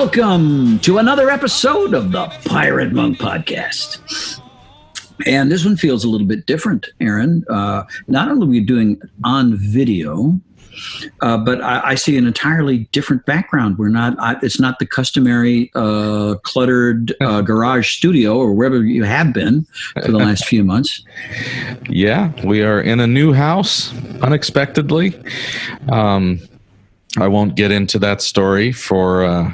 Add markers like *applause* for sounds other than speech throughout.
Welcome to another episode of the Pirate Monk Podcast. And this one feels a little bit different, Aaron. Uh, not only are we doing on video, uh, but I, I, see an entirely different background. We're not. I, it's not the customary uh, cluttered uh, garage studio or wherever you have been for the last few months. *laughs* Yeah, we are in a new house unexpectedly. Um, I won't get into that story for uh,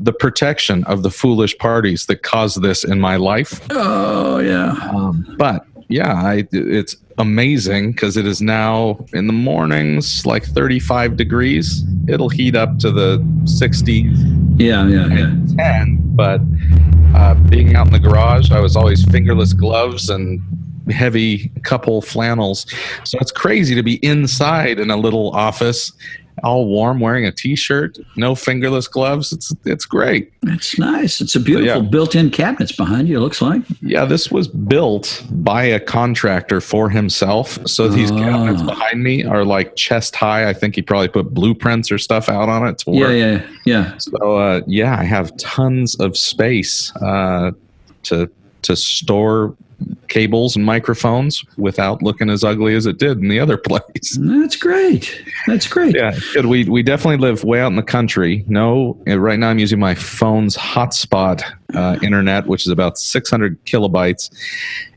the protection of the foolish parties that caused this in my life. Oh yeah. Um, but yeah, I, it's amazing because it is now in the mornings like 35 degrees. It'll heat up to the 60. Yeah, yeah, yeah. 10, but uh, being out in the garage, I was always fingerless gloves and heavy couple flannels. So it's crazy to be inside in a little office all warm, wearing a t-shirt, no fingerless gloves. It's it's great. It's nice. It's a beautiful yeah. built-in cabinets behind you. It looks like. Yeah, this was built by a contractor for himself. So these oh. cabinets behind me are like chest high. I think he probably put blueprints or stuff out on it. To work. Yeah, yeah, yeah. So uh, yeah, I have tons of space uh, to to store cables and microphones without looking as ugly as it did in the other *laughs* place. That's great. That's great. Yeah, good. We we definitely live way out in the country. No, uh, right now I'm using my phone's hotspot uh, internet, which is about 600 kilobytes,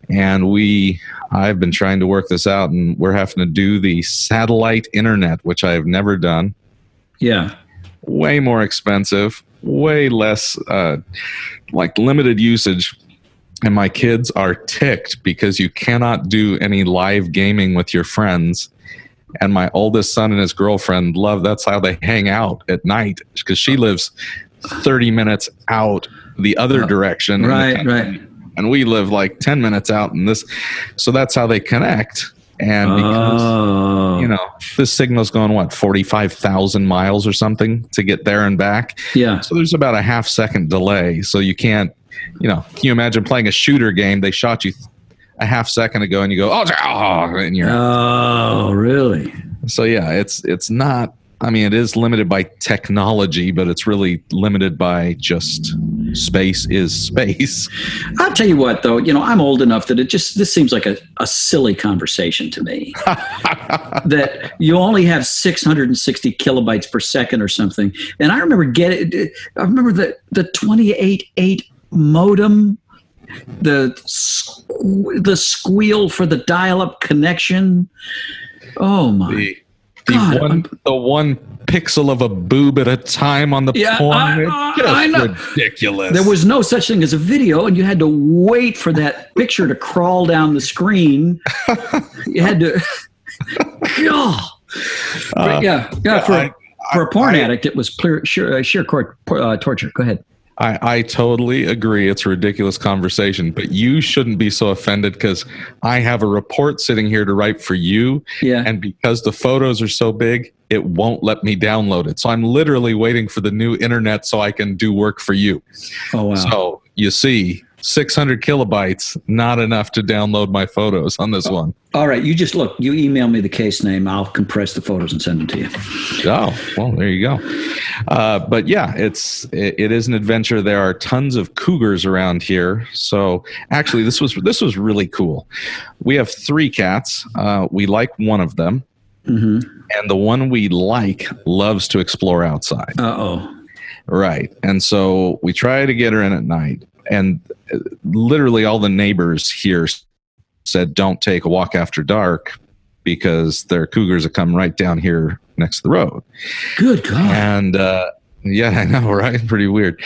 and we I've been trying to work this out, and we're having to do the satellite internet, which I have never done. Yeah, way more expensive, way less uh, like limited usage and my kids are ticked because you cannot do any live gaming with your friends. And my oldest son and his girlfriend love that's how they hang out at night because she lives 30 minutes out the other oh, direction. Right right. And we live like 10 minutes out in this so that's how they connect. And because oh. you know this signal's going what 45,000 miles or something to get there and back? Yeah. So there's about a half second delay so you can't you know, can you imagine playing a shooter game? They shot you a half second ago, and you go, oh, oh and you're oh, really? So yeah, it's it's not. I mean, it is limited by technology, but it's really limited by just space is space. I'll tell you what, though, you know, I'm old enough that it just this seems like a, a silly conversation to me. *laughs* that you only have 660 kilobytes per second or something, and I remember getting. I remember the the 28.8 modem, the the squeal for the dial-up connection. Oh my! The, the God, one, the one pixel of a boob at a time on the yeah, porn. I, uh, I know. ridiculous. There was no such thing as a video, and you had to wait for that picture to crawl down the screen. you had to. *laughs* God. Uh, yeah, yeah. For, I, for a porn I, addict, it was clear, sheer, uh, sheer court, uh, torture. Go ahead. I, I totally agree. It's a ridiculous conversation, but you shouldn't be so offended because I have a report sitting here to write for you. Yeah. And because the photos are so big, it won't let me download it. So I'm literally waiting for the new internet so I can do work for you. Oh, wow. So you see, 600 kilobytes, not enough to download my photos on this one. All right, you just look. You email me the case name. I'll compress the photos and send them to you. Oh, well, there you go. Uh, but yeah, it's it, it is an adventure. There are tons of cougars around here. So actually, this was this was really cool. We have three cats. Uh, we like one of them, mm-hmm. and the one we like loves to explore outside. Uh oh. Right. And so we try to get her in at night and literally all the neighbors here said don't take a walk after dark because there are cougars that come right down here next to the road. Good God! And uh, yeah, *laughs* I know, right? Pretty weird.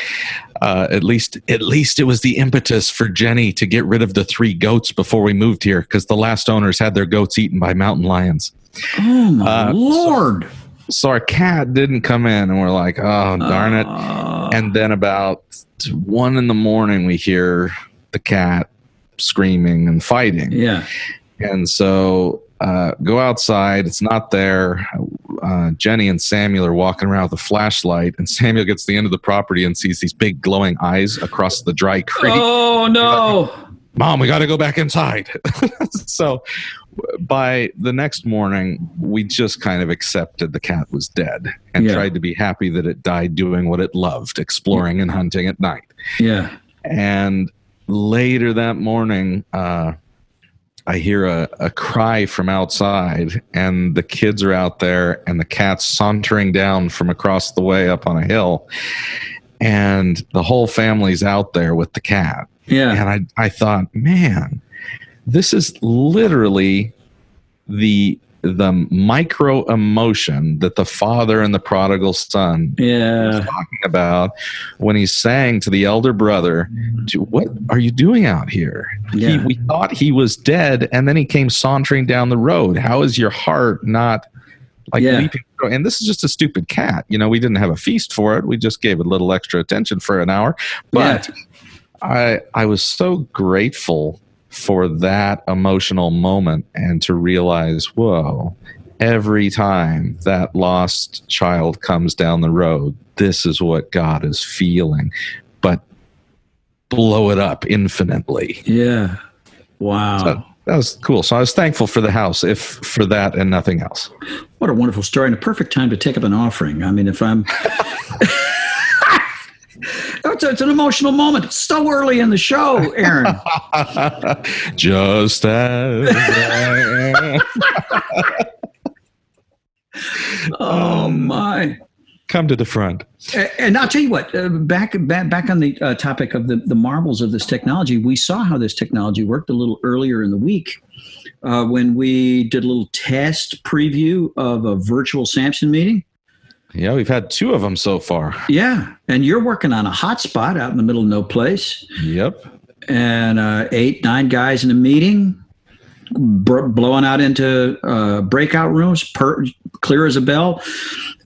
Uh, at least, at least it was the impetus for Jenny to get rid of the three goats before we moved here, because the last owners had their goats eaten by mountain lions. Oh my uh, lord! So, so, our cat didn't come in, and we're like, "Oh darn it!" Uh. And then about one in the morning, we hear the cat screaming and fighting. Yeah. And so uh, go outside. It's not there. Uh, Jenny and Samuel are walking around with a flashlight, and Samuel gets to the end of the property and sees these big glowing eyes across the dry creek. Oh no! Mom, we got to go back inside. *laughs* so by the next morning, we just kind of accepted the cat was dead and Yeah. tried to be happy that it died doing what it loved, exploring and hunting at night. Yeah. And later that morning, uh, I hear a, a cry from outside, and the kids are out there, and the cat's sauntering down from across the way up on a hill. And the whole family's out there with the cat. Yeah. And I, I thought, man, this is literally the the micro emotion that the father and the prodigal son Yeah. talking about when he's saying to the elder brother, "What are you doing out here? He, we thought he was dead, and then he came sauntering down the road. How is your heart not like Yeah. leaping?" And this is just a stupid cat. You know, we didn't have a feast for it. We just gave it a little extra attention for an hour, but. I I was so grateful for that emotional moment and to realize, whoa, every time that lost child comes down the road, this is what God is feeling. But blow it up infinitely. Yeah. Wow. So that was cool. So I was thankful for the house, if for that and nothing else. What a wonderful story and a perfect time to take up an offering. I mean, if I'm. *laughs* it's, it's an emotional moment. So early in the show, Aaron. *laughs* Just as I am. *laughs* Oh, my. come to the front. And I'll tell you what, uh, back, back, back on the uh, topic of the, the marvels of this technology, we saw how this technology worked a little earlier in the week uh, when we did a little test preview of a virtual Samson meeting. Yeah, we've had two of them so far. Yeah. And you're working on a hotspot out in the middle of no place. Yep. and uh, eight, nine guys in a meeting, br- blowing out into uh, breakout rooms, per- clear as a bell.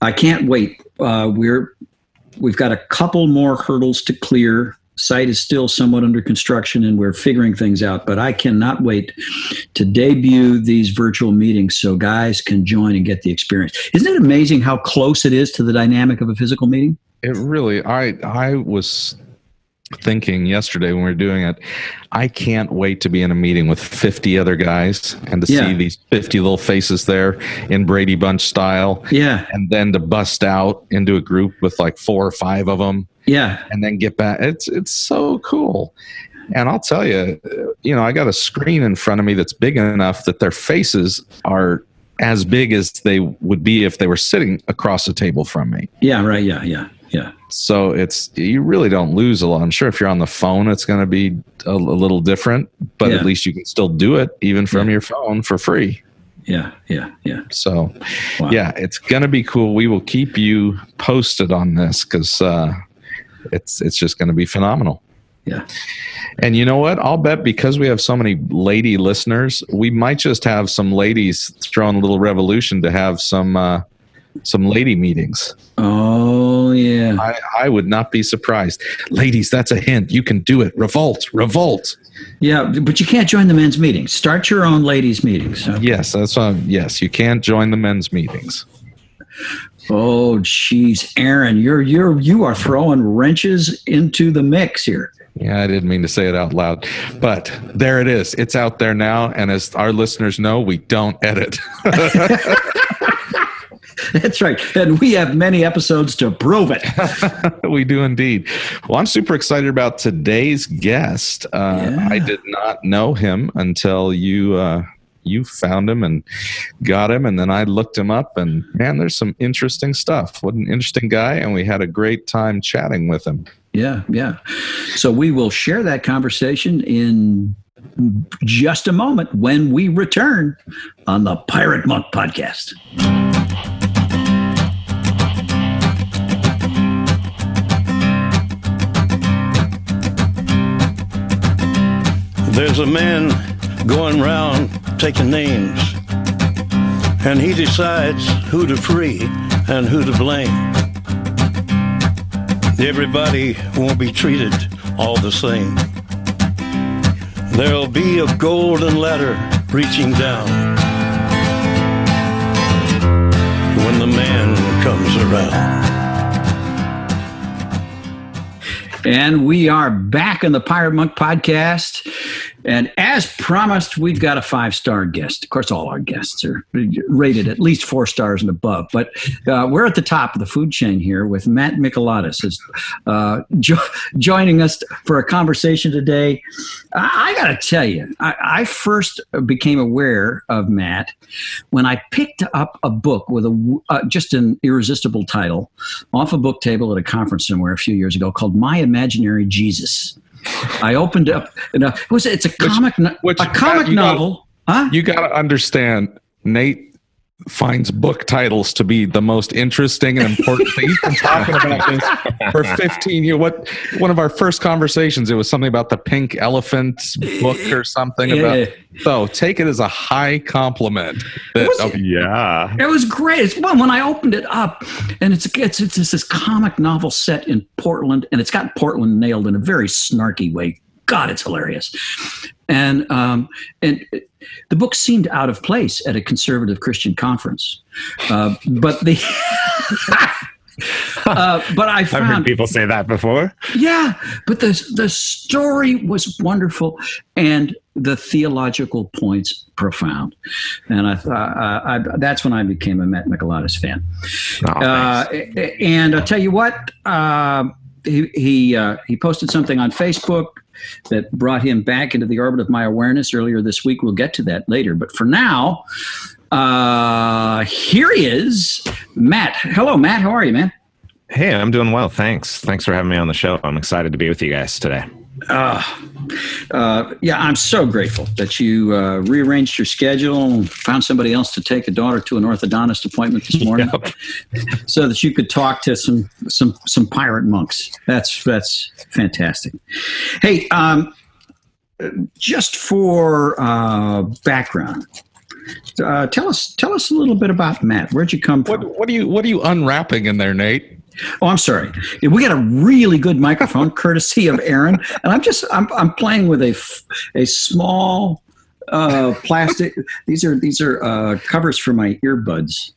I can't wait. Uh, we're we've got a couple more hurdles to clear. Site is still somewhat under construction, and we're figuring things out. But I cannot wait to debut these virtual meetings so guys can join and get the experience. Isn't it amazing how close it is to the dynamic of a physical meeting? It really I I was thinking yesterday when we were doing it, I can't wait to be in a meeting with 50 other guys and to Yeah. see these 50 little faces there in Brady Bunch style Yeah, and then to bust out into a group with like four or five of them yeah, and then get back. It's it's so cool. And I'll tell you, you know, I got a screen in front of me that's big enough that their faces are as big as they would be if they were sitting across the table from me. yeah. Right. Yeah, yeah, yeah. So it's you really don't lose a lot. I'm sure if you're on the phone, it's going to be a, a little different, but Yeah. at least you can still do it even from Yeah. your phone for free. Yeah, yeah, yeah. So Wow. yeah, it's going to be cool. We will keep you posted on this because uh, it's it's just going to be phenomenal. Yeah. And you know what? I'll bet because we have so many lady listeners, we might just have some ladies throwing a little revolution to have some uh, some lady meetings. Oh yeah. I, I would not be surprised. Ladies, that's a hint. You can do it. Revolt, revolt. Yeah, but you can't join the men's meetings. Start your own ladies' meetings. Yes, that's what. Yes, you can't join the men's meetings. Oh, jeez, Aaron, you're you're you are throwing wrenches into the mix here. Yeah, I didn't mean to say it out loud, but there it is. It's out there now, and as our listeners know, we don't edit. *laughs* *laughs* That's right, and we have many episodes to prove it. *laughs* we do indeed. Well, I'm super excited about today's guest. Uh, Yeah. I did not know him until you uh, you found him and got him, and then I looked him up. And man, there's some interesting stuff. What an interesting guy, and we had a great time chatting with him. Yeah, yeah. So we will share that conversation in just a moment when we return on the Pirate Monk podcast. There's a man going round taking names, and he decides who to free and who to blame. Everybody won't be treated all the same. There'll be a golden ladder reaching down when the man comes around. And we are back in the Pirate Monk podcast. And as promised, we've got a five star guest. Of course, all our guests are rated at least four stars and above. But uh, we're at the top of the food chain here with Matt Mikalatos is uh, jo- joining us for a conversation today. I, I got to tell you, I, I first became aware of Matt when I picked up a book with a uh, just an irresistible title off a book table at a conference somewhere a few years ago called My Imaginary Jesus. I opened up. And, uh, it was it's a comic no- which- a comic you gotta- novel. huh? You got to understand, Nate finds book titles to be the most interesting and important thing. He's been talking about *laughs* this for 15 years. What one of our first conversations, it was something about the pink elephant book or something Yeah. about. So take it as a high compliment. That, Was of- Yeah. It was great. It's fun when I opened it up, and it's it's it's, it's this comic novel set in Portland, and it's got Portland nailed in a very snarky way. God, it's hilarious. And um, and the book seemed out of place at a conservative Christian conference, uh, but the. *laughs* Uh, but I I've heard people say that before. yeah, but the the story was wonderful and the theological points profound, and I thought uh, I, that's when I became a Matt Mikalatos fan. Oh, Uh, and I'll tell you what, uh, he he, uh, he posted something on Facebook that brought him back into the orbit of my awareness earlier this week. We'll get to that later, but for now, uh, here he is, Matt. Hello, Matt. How are you, man? hey, I'm doing well. Thanks. Thanks for having me on the show. I'm excited to be with you guys today. Uh, uh, yeah, I'm so grateful that you uh, rearranged your schedule, found somebody else to take a daughter to an orthodontist appointment this *laughs* morning, so that you could talk to some some some pirate monks. That's that's fantastic. Hey, um, just for uh, background, uh, tell us tell us a little bit about Matt. Where'd you come from? what what are you what are you unwrapping in there, Nate? Oh, I'm sorry. We got a really good microphone, courtesy of Aaron, and I'm just I'm I'm playing with a a small uh, plastic. These are these are uh, covers for my earbuds.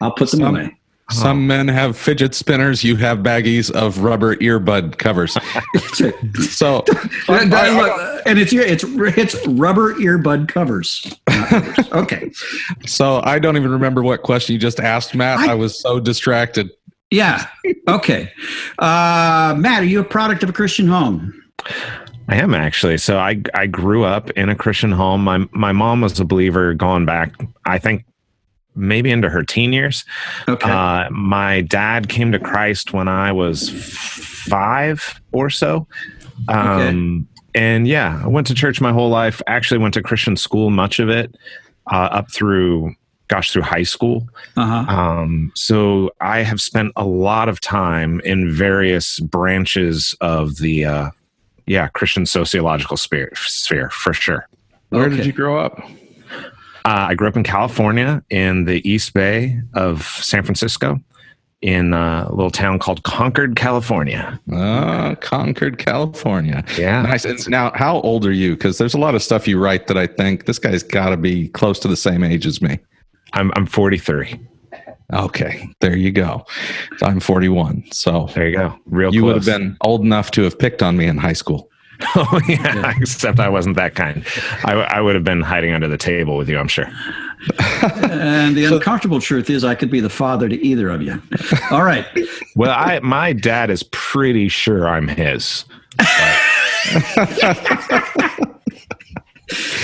I'll put them Some- away. Some men have fidget spinners. You have baggies of rubber earbud covers. *laughs* So *laughs* and it's it's it's rubber earbud covers. covers. Okay. So I don't even remember what question you just asked, Matt. I- I, was so distracted. Yeah. Okay. Uh, Matt, are you a product of a Christian home? I am actually. So I I grew up in a Christian home. My my mom was a believer going back, I think maybe into her teen years. Okay. Uh, my dad came to Christ when I was five or so. Um, And yeah, I went to church my whole life. Actually, went to Christian school, much of it, uh, up through, gosh, through high school. Uh huh. Um, so I have spent a lot of time in various branches of the, uh, yeah, Christian sociological sphere, sphere for sure. Where Okay. did you grow up? Uh, I grew up in California in the East Bay of San Francisco in uh, a little town called Concord, California. Uh, Concord, California. Yeah. Nice. And now, how old are you? Because there's a lot of stuff you write that I think this guy's got to be close to the same age as me. I'm, I'm 43. Okay, there you go. I'm 41, so There you go. Real you would have been old enough to have picked on me in high school. *laughs* Oh, yeah, Except I wasn't that kind. I, I would have been hiding under the table with you, I'm sure. *laughs* *laughs* And the uncomfortable truth is, I could be the father to either of you. All right. Well, I my dad is pretty sure I'm his.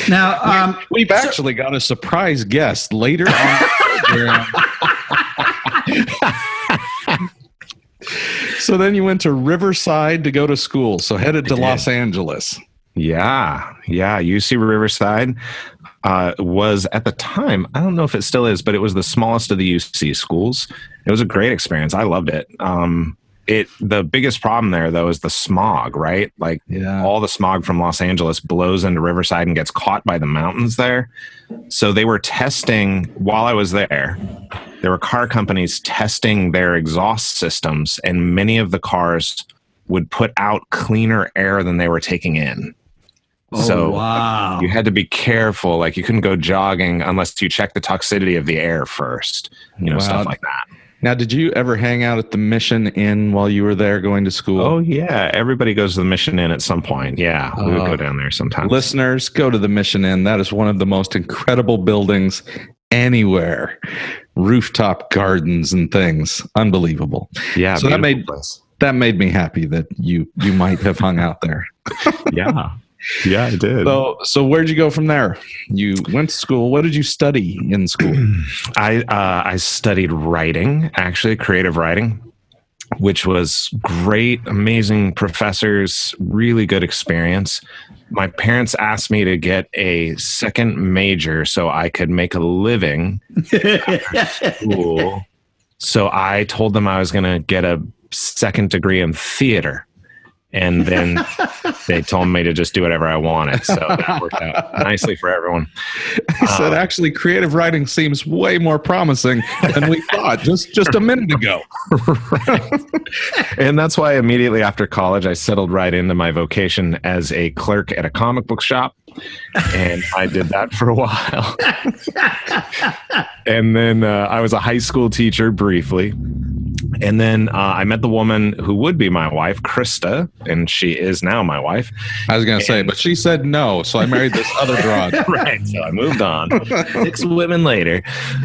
Now, *laughs* um, We've actually got a surprise guest later on. *laughs* so then you went to Riverside to go to school. So headed to. Los Angeles. Yeah, yeah. UC Riverside uh, was at the time. I don't know if it still is, but it was the smallest of the UC schools. It was a great experience. I loved it. Um, it the biggest problem there though is the smog, right? Like Yeah. all the smog from Los Angeles blows into Riverside and gets caught by the mountains there. So they were testing while I was there. There were car companies testing their exhaust systems, and many of the cars would put out cleaner air than they were taking in. oh, so wow. you had to be careful. Like you couldn't go jogging unless you check the toxicity of the air first. You know, Wow. stuff like that. Now, did you ever hang out at the Mission Inn while you were there going to school? Oh yeah, everybody goes to the Mission Inn at some point. Yeah, we would Uh, go down there sometimes. Listeners, go to the Mission Inn. That is one of the most incredible buildings anywhere. Rooftop gardens and things. Unbelievable. yeah, so that made- place. That made me happy that you you might have hung out there. *laughs* yeah, yeah, I did. So so where'd you go from there? You went to school. What did you study in school? *clears throat* I uh, I studied writing, actually creative writing, which was great, amazing professors, really good experience. My parents asked me to get a second major so I could make a living school. *laughs* So I told them I was going to get a second degree in theater. And then they told me to just do whatever I wanted. So that worked out nicely for everyone. I said, um, actually, creative writing seems way more promising than we thought just just a minute ago. *laughs* and that's why immediately after college, I settled right into my vocation as a clerk at a comic book shop. And I did that for a while. and then uh, I was a high school teacher briefly. And then uh, I met the woman who would be my wife, Krista, and she is now my wife. I was going to say, but she said no, so I married this other broad. *laughs* right. So I moved on. Six women later.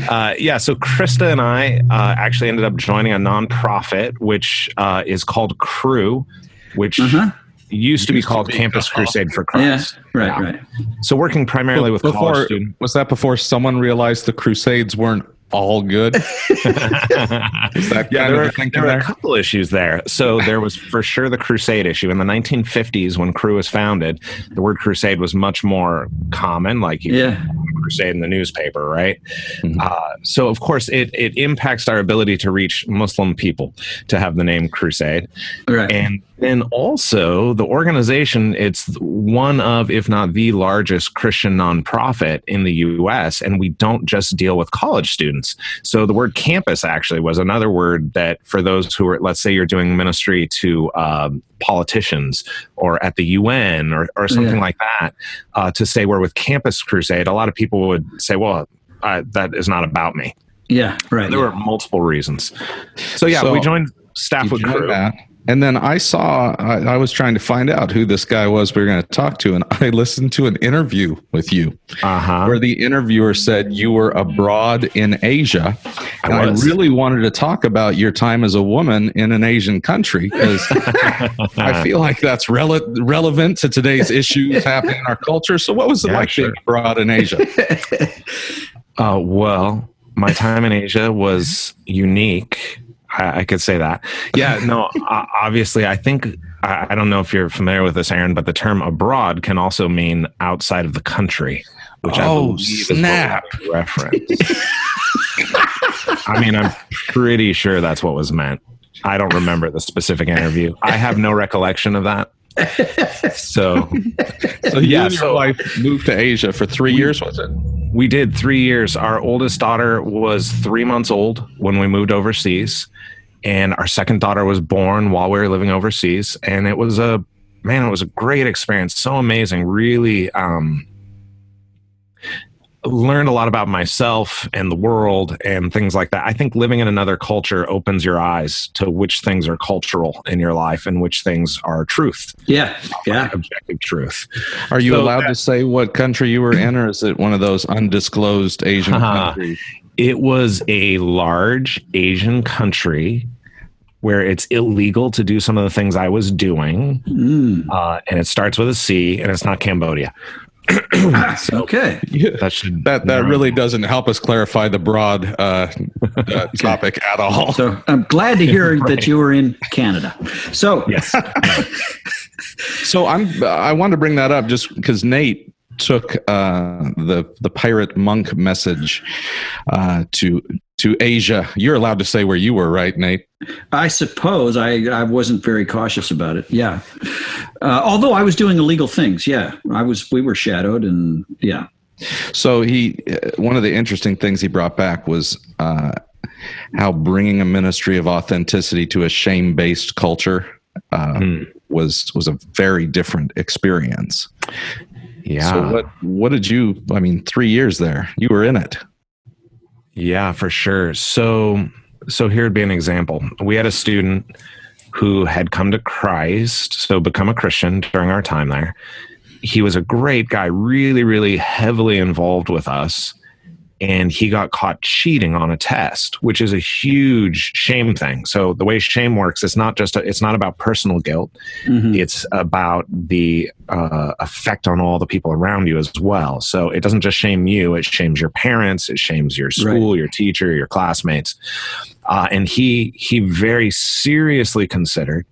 Uh, yeah. So Krista and I uh, actually ended up joining a nonprofit, which uh, is called Cru, which Uh-huh. Used to be Used to called be Campus called- Crusade for Yeah, Christ. right, Yeah. right. So working primarily with before, college students. was that before someone realized the Crusades weren't all good? *laughs* Is that Yeah, kind there, of were, the thinking there were there? a couple issues there. So there was for sure the crusade issue in the 1950s when Cru was founded. The word crusade was much more common, like you Yeah. crusade in the newspaper, right? Mhm. Uh, so of course it it impacts our ability to reach Muslim people to have the name crusade, Right. and then also the organization. It's one of, if not the largest Christian nonprofit in the U.S., and we don't just deal with college students. So the word campus actually was another word that for those who are, let's say, you're doing ministry to um, politicians or at the UN or, or something Yeah. like that, uh, to say we're with Campus Crusade, a lot of people would say, well, uh, that is not about me. yeah. Right. There were multiple reasons. So yeah, So, we joined staff with Cru. that. And then I saw, I, I was trying to find out who this guy was we were going to talk to, and I *laughs* listened to an interview with you Uh huh. where the interviewer said you were abroad in Asia. And I, was. really wanted to talk about your time as a woman in an Asian country because *laughs* I feel like that's rele- relevant to today's issues happening in our culture. So, what was it Yeah, like sure. being abroad in Asia? *laughs* Uh, well, my time in Asia was unique. I, I could say that. Yeah, no, *laughs* obviously, I think, I, I don't know if you're familiar with this, Aaron, but the term abroad can also mean outside of the country, which I Oh, believe snap. is what reference. I mean, I'm pretty sure that's what was meant. I don't remember the specific interview. I have no recollection of that. So, So, you Yeah, and your so- wife moved to Asia for three years, was it? We did three years. Our oldest daughter was three months old when we moved overseas, and our second daughter was born while we were living overseas. And it was a man, it was a great experience. So amazing. Really, um, learned a lot about myself and the world and things like that. I think living in another culture opens your eyes to which things are cultural in your life and which things are truth, yeah. Yeah. objective truth. Are you So allowed that- to say what country you were in, or is it one of those undisclosed Asian Haha. *laughs* countries? It was a large Asian country where it's illegal to do some of the things I was doing. Mm. Uh, and it starts with a C, and it's not Cambodia. *coughs* okay. That should That that really doesn't help us clarify the broad uh, uh, *laughs* topic at all. So I'm glad to hear *laughs* Right. that you were in Canada. So yes. *laughs* So I'm I wanted to bring that up just because Nate took uh, the the pirate monk message uh, to to Asia. You're allowed to say where you were, right, Nate? I suppose I, I wasn't very cautious about it. Yeah. Uh, although I was doing illegal things. Yeah. I was, we were shadowed and yeah. So he uh, one of the interesting things he brought back was uh, how bringing a ministry of authenticity to a shame based culture uh, Hmm. was was a very different experience. Yeah. So what what did you? I mean, three years there, you were in it. Yeah, for sure. So so here'd be an example. We had a student who had come to Christ, so become a Christian during our time there. He was a great guy, really, really heavily involved with us and he got caught cheating on a test which is a huge shame thing. So the way shame works it's not just a, it's not about personal guilt. Mm-hmm. it's about the uh, effect on all the people around you as well. So it doesn't just shame you it shames your parents it shames your school right. your teacher your classmates. Uh, and he he very seriously considered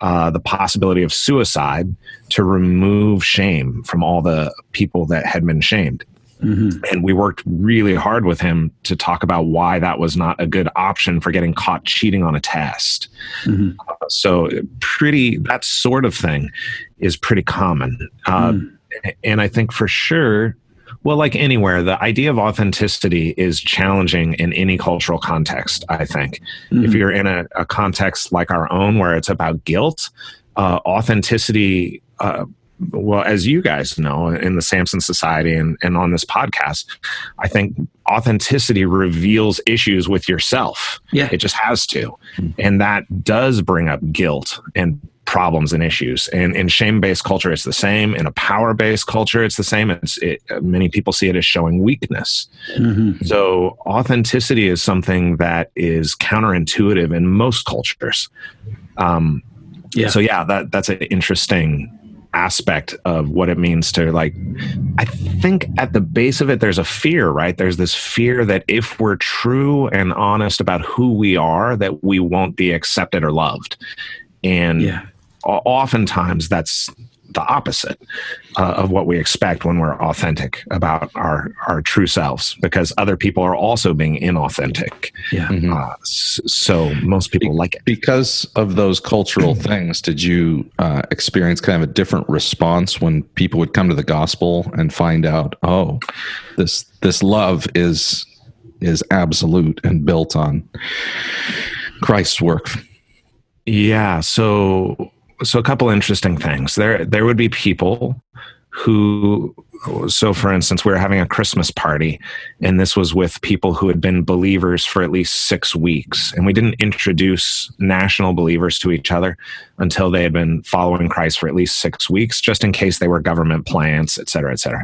uh, the possibility of suicide to remove shame from all the people that had been shamed Mm-hmm. And we worked really hard with him to talk about why that was not a good option for getting caught cheating on a test. Mm-hmm. Uh, so, pretty, that sort of thing is pretty common. Uh, mm. And I think for sure, well, like anywhere, the idea of authenticity is challenging in any cultural context, I think. Mm-hmm. If you're in a, a, context like our own where it's about guilt, uh, authenticity uh, well, as you guys know, in the Samson Society and, and on this podcast, I think authenticity reveals issues with yourself. Yeah. It just has to. And that does bring up guilt and problems and issues. And in shame based culture, it's the same. In a power based culture, it's the same. It's, it, many people see it as showing weakness. Mm-hmm. So, authenticity is something that is counterintuitive in most cultures. Um, yeah. So yeah, that that's an interesting aspect of what it means to like i think at the base of it there's a fear right there's this fear that if we're true and honest about who we are that we won't be accepted or loved and yeah. oftentimes that's the opposite uh, of what we expect when we're authentic about our our true selves because other people are also being inauthentic. Yeah. Mm-hmm. uh, so most people Be- like it. because of those cultural *clears throat* things did you uh, experience kind of a different response when people would come to the gospel and find out oh this this love is is absolute and built on christ's work? Yeah so so a couple interesting things. There there would be people who so for instance we were having a christmas party and this was with people who had been believers for at least six weeks and we didn't introduce national believers to each other until they had been following christ for at least six weeks just in case they were government plants et cetera et cetera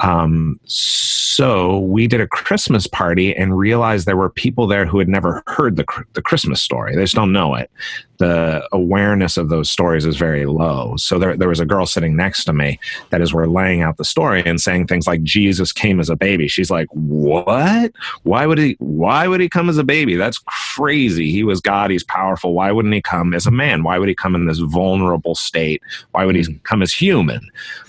um, so we did a christmas party and realized there were people there who had never heard the, the christmas story they just don't know it the awareness of those stories is very low so there, there was a girl sitting next to me that as we're laying out the story and saying things like Jesus came as a baby. She's like, "What? Why would he why would he come as a baby? That's crazy. He was God, he's powerful. Why wouldn't he come as a man? Why would he come in this vulnerable state? Why would he mm. come as human?"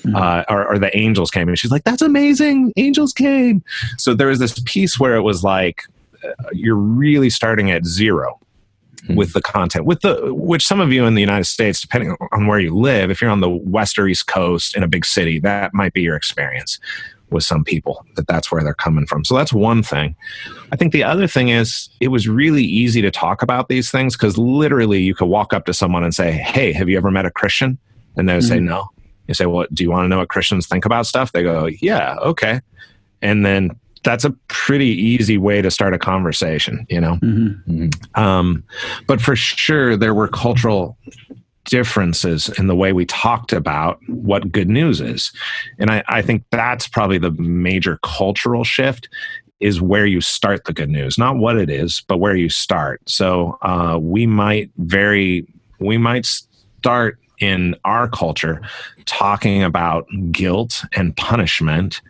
Mm. Uh, or, or the angels came and she's like, "That's amazing. Angels came." So there was this piece where it was like uh, you're really starting at zero mm-hmm. with the content with the which some of you in the united states depending on where you live if you're on the west or east coast in a big city that might be your experience with some people that that's where they're coming from so that's one thing i think the other thing is it was really easy to talk about these things because literally you could walk up to someone and say hey have you ever met a christian and they would mm-hmm. say no you say well do you want to know what christians think about stuff they go yeah okay and then that's a pretty easy way to start a conversation, you know. Mm-hmm. Mm-hmm. Um, but for sure, there were cultural differences in the way we talked about what good news is, and I, I think that's probably the major cultural shift is where you start the good news, not what it is, but where you start. So uh, we might very we might start in our culture talking about guilt and punishment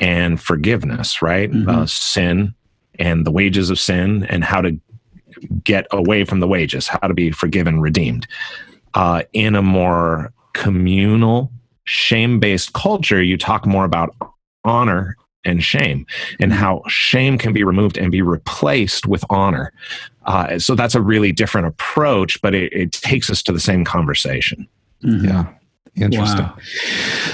and forgiveness, right? Mm-hmm. Uh, sin and the wages of sin and how to get away from the wages, how to be forgiven, redeemed. Uh, in a more communal, shame based culture, you talk more about honor and shame and how shame can be removed and be replaced with honor. Uh, so that's a really different approach, but it, it takes us to the same conversation. Mm-hmm. Yeah. Interesting. Wow.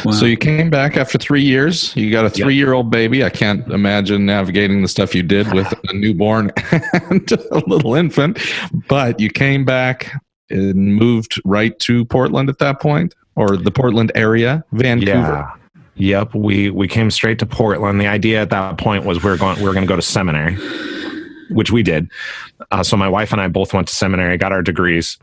Wow. So you came back after three years. You got a three-year-old baby. I can't imagine navigating the stuff you did with *laughs* a newborn *laughs* and a little infant. But you came back and moved right to Portland at that point, or the Portland area, Vancouver. Yeah. Yep, we we came straight to Portland. The idea at that point was we are going we are going to go to seminary. which we did. Uh, so my wife and I both went to seminary, got our degrees.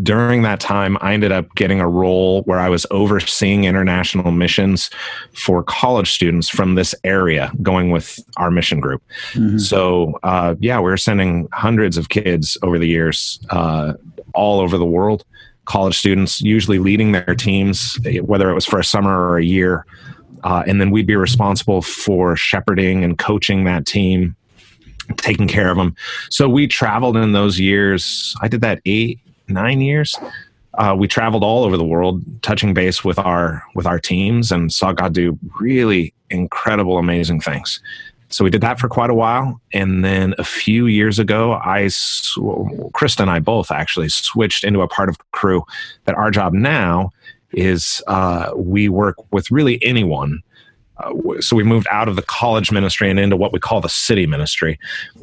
During that time, I ended up getting a role where I was overseeing international missions for college students from this area, going with our mission group. Mm-hmm. So, uh, yeah, we were sending hundreds of kids over the years, uh, all over the world. College students, usually leading their teams, whether it was for a summer or a year, uh, and then we'd be responsible for shepherding and coaching that team, taking care of them. So we traveled in those years. I did that eight, nine years. Uh, we traveled all over the world, touching base with our with our teams, and saw God do really incredible, amazing things. So we did that for quite a while, and then a few years ago, I, Krista and I both actually switched into a part of Cru that our job now is uh, we work with really anyone. Uh, so we moved out of the college ministry and into what we call the city ministry.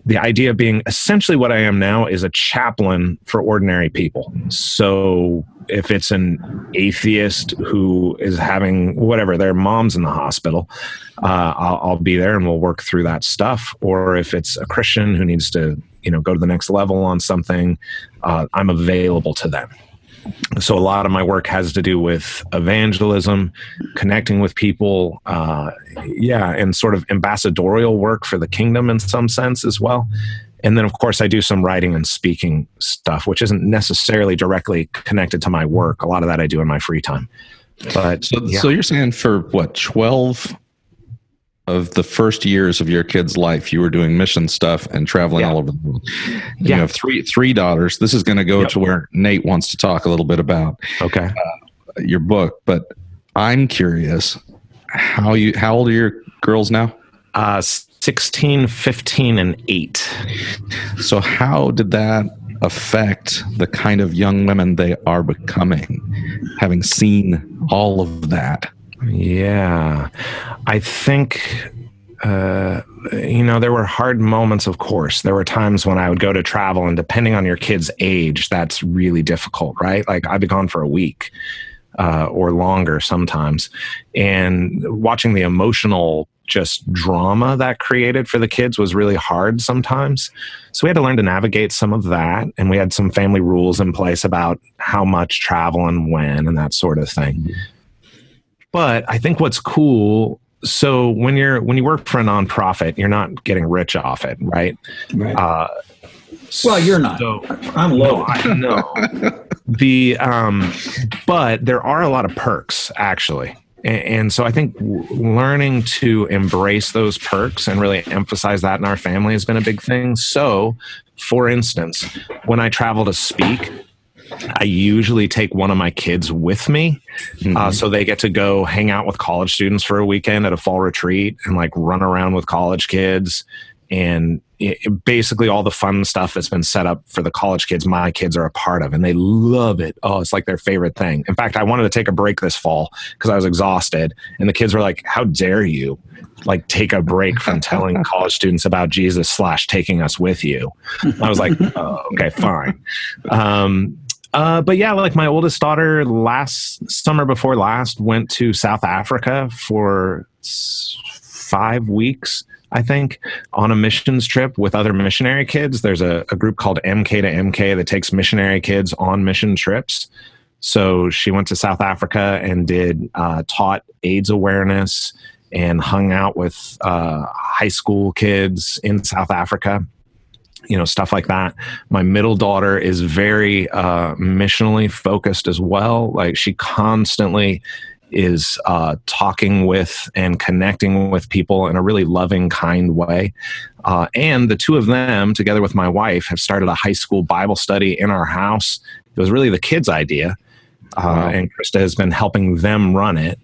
The idea being essentially what I am now is a chaplain for ordinary people. So if it's an atheist who is having whatever their mom's in the hospital uh, I'll, I'll, be there and we'll work through that stuff or if it's a christian who needs to you know go to the next level on something uh, i'm available to them so a lot of my work has to do with evangelism connecting with people uh, yeah and sort of ambassadorial work for the kingdom in some sense as well. And then of course i do some writing and speaking stuff which isn't necessarily directly connected to my work. A lot of that i do in my free time. But so, yeah. so you're saying for what 12 of the first years of your kid's life, you were doing mission stuff and traveling yeah. all over the world. Yeah. You have three three daughters. This is going to go yep. to where Nate wants to talk a little bit about. Okay. Uh, your book, but I'm curious how you how old are your girls now? Uh 16, 15 and 8. So how did that affect the kind of young women they are becoming having seen all of that? Yeah. I think uh, you know, there were hard moments, of course. There were times when I would go to travel, and depending on your kid's age, that's really difficult, right? Like I'd be gone for a week uh, or longer sometimes. And watching the emotional just drama that created for the kids was really hard sometimes. So we had to learn to navigate some of that. And we had some family rules in place about how much travel and when and that sort of thing. Mm-hmm. But I think what's cool so when you're when you work for a nonprofit, you're not getting rich off it, right? Right. Uh, well, you're not. So, I'm low. No, I know. *laughs* the um, but there are a lot of perks actually, and, and so I think learning to embrace those perks and really emphasize that in our family has been a big thing. So, for instance, when I travel to speak, I usually take one of my kids with me. Mm-hmm. Uh, so they get to go hang out with college students for a weekend at a fall retreat and like run around with college kids. And it, basically, all the fun stuff that's been set up for the college kids, my kids are a part of, and they love it. Oh, it's like their favorite thing. In fact, I wanted to take a break this fall because I was exhausted. And the kids were like, How dare you? like take a break from *laughs* telling college students about Jesus slash taking us with you. I was like, oh, okay, fine. Um, uh, but yeah, like my oldest daughter last summer before last went to South Africa for five weeks, I think, on a missions trip with other missionary kids. There's a, a group called MK to MK that takes missionary kids on mission trips. So she went to South Africa and did uh, taught AIDS awareness and hung out with uh, high school kids in South Africa you know stuff like that. My middle daughter is very uh, missionally focused as well. Like she constantly is uh, talking with and connecting with people in a really loving kind way. Uh, and the two of them together with my wife have started a high school bible study in our house. It was really the kids idea uh, wow. and krista has been helping them run it.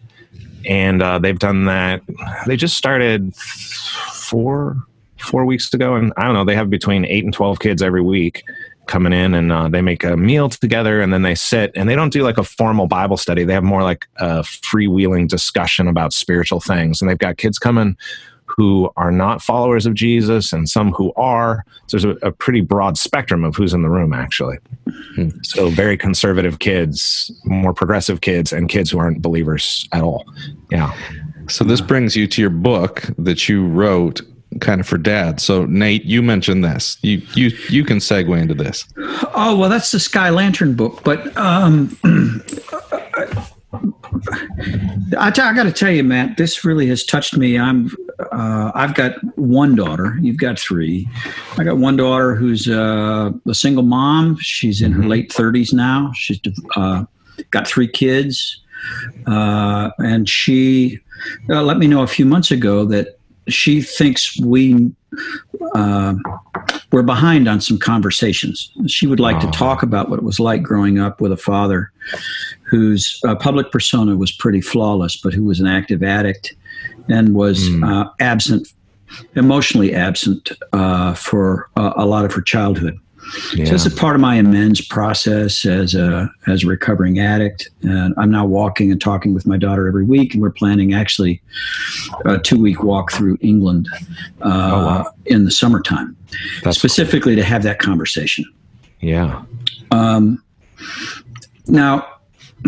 And uh, they've done that they just started four four weeks ago, and I don't know, they have between eight and twelve kids every week coming in, and uh, they make a meal together, and then they sit, and they don't do like a formal Bible study. They have more like a freewheeling discussion about spiritual things, and they've got kids coming who are not followers of Jesus and some who are. So there's a, a pretty broad spectrum of who's in the room, actually. Hmm. So very conservative kids, more progressive kids, and kids who aren't believers at all. Yeah. So this brings you to your book that you wrote kind of for dad. So Nate, you mentioned this. You you you can segue into this. Oh well, that's the Sky Lantern book, but um, *clears throat* I, t- I got to tell you, Matt, this really has touched me. I'm uh, I've got one daughter. You've got three. I got one daughter who's uh, a single mom. She's in her late 30s now. She's uh, got three kids, uh, and she uh, let me know a few months ago that she thinks we uh, we're behind on some conversations. She would like Oh. to talk about what it was like growing up with a father whose uh, public persona was pretty flawless, but who was an active addict and was Hmm. uh, absent, emotionally absent uh, for a lot of her childhood. Yeah. So this is part of my amends process as a as a recovering addict, and I'm now walking and talking with my daughter every week, and we're planning actually a two week walk through England uh, Oh, wow. in the summertime, That's specifically to have that conversation. yeah. Um, now, *clears throat*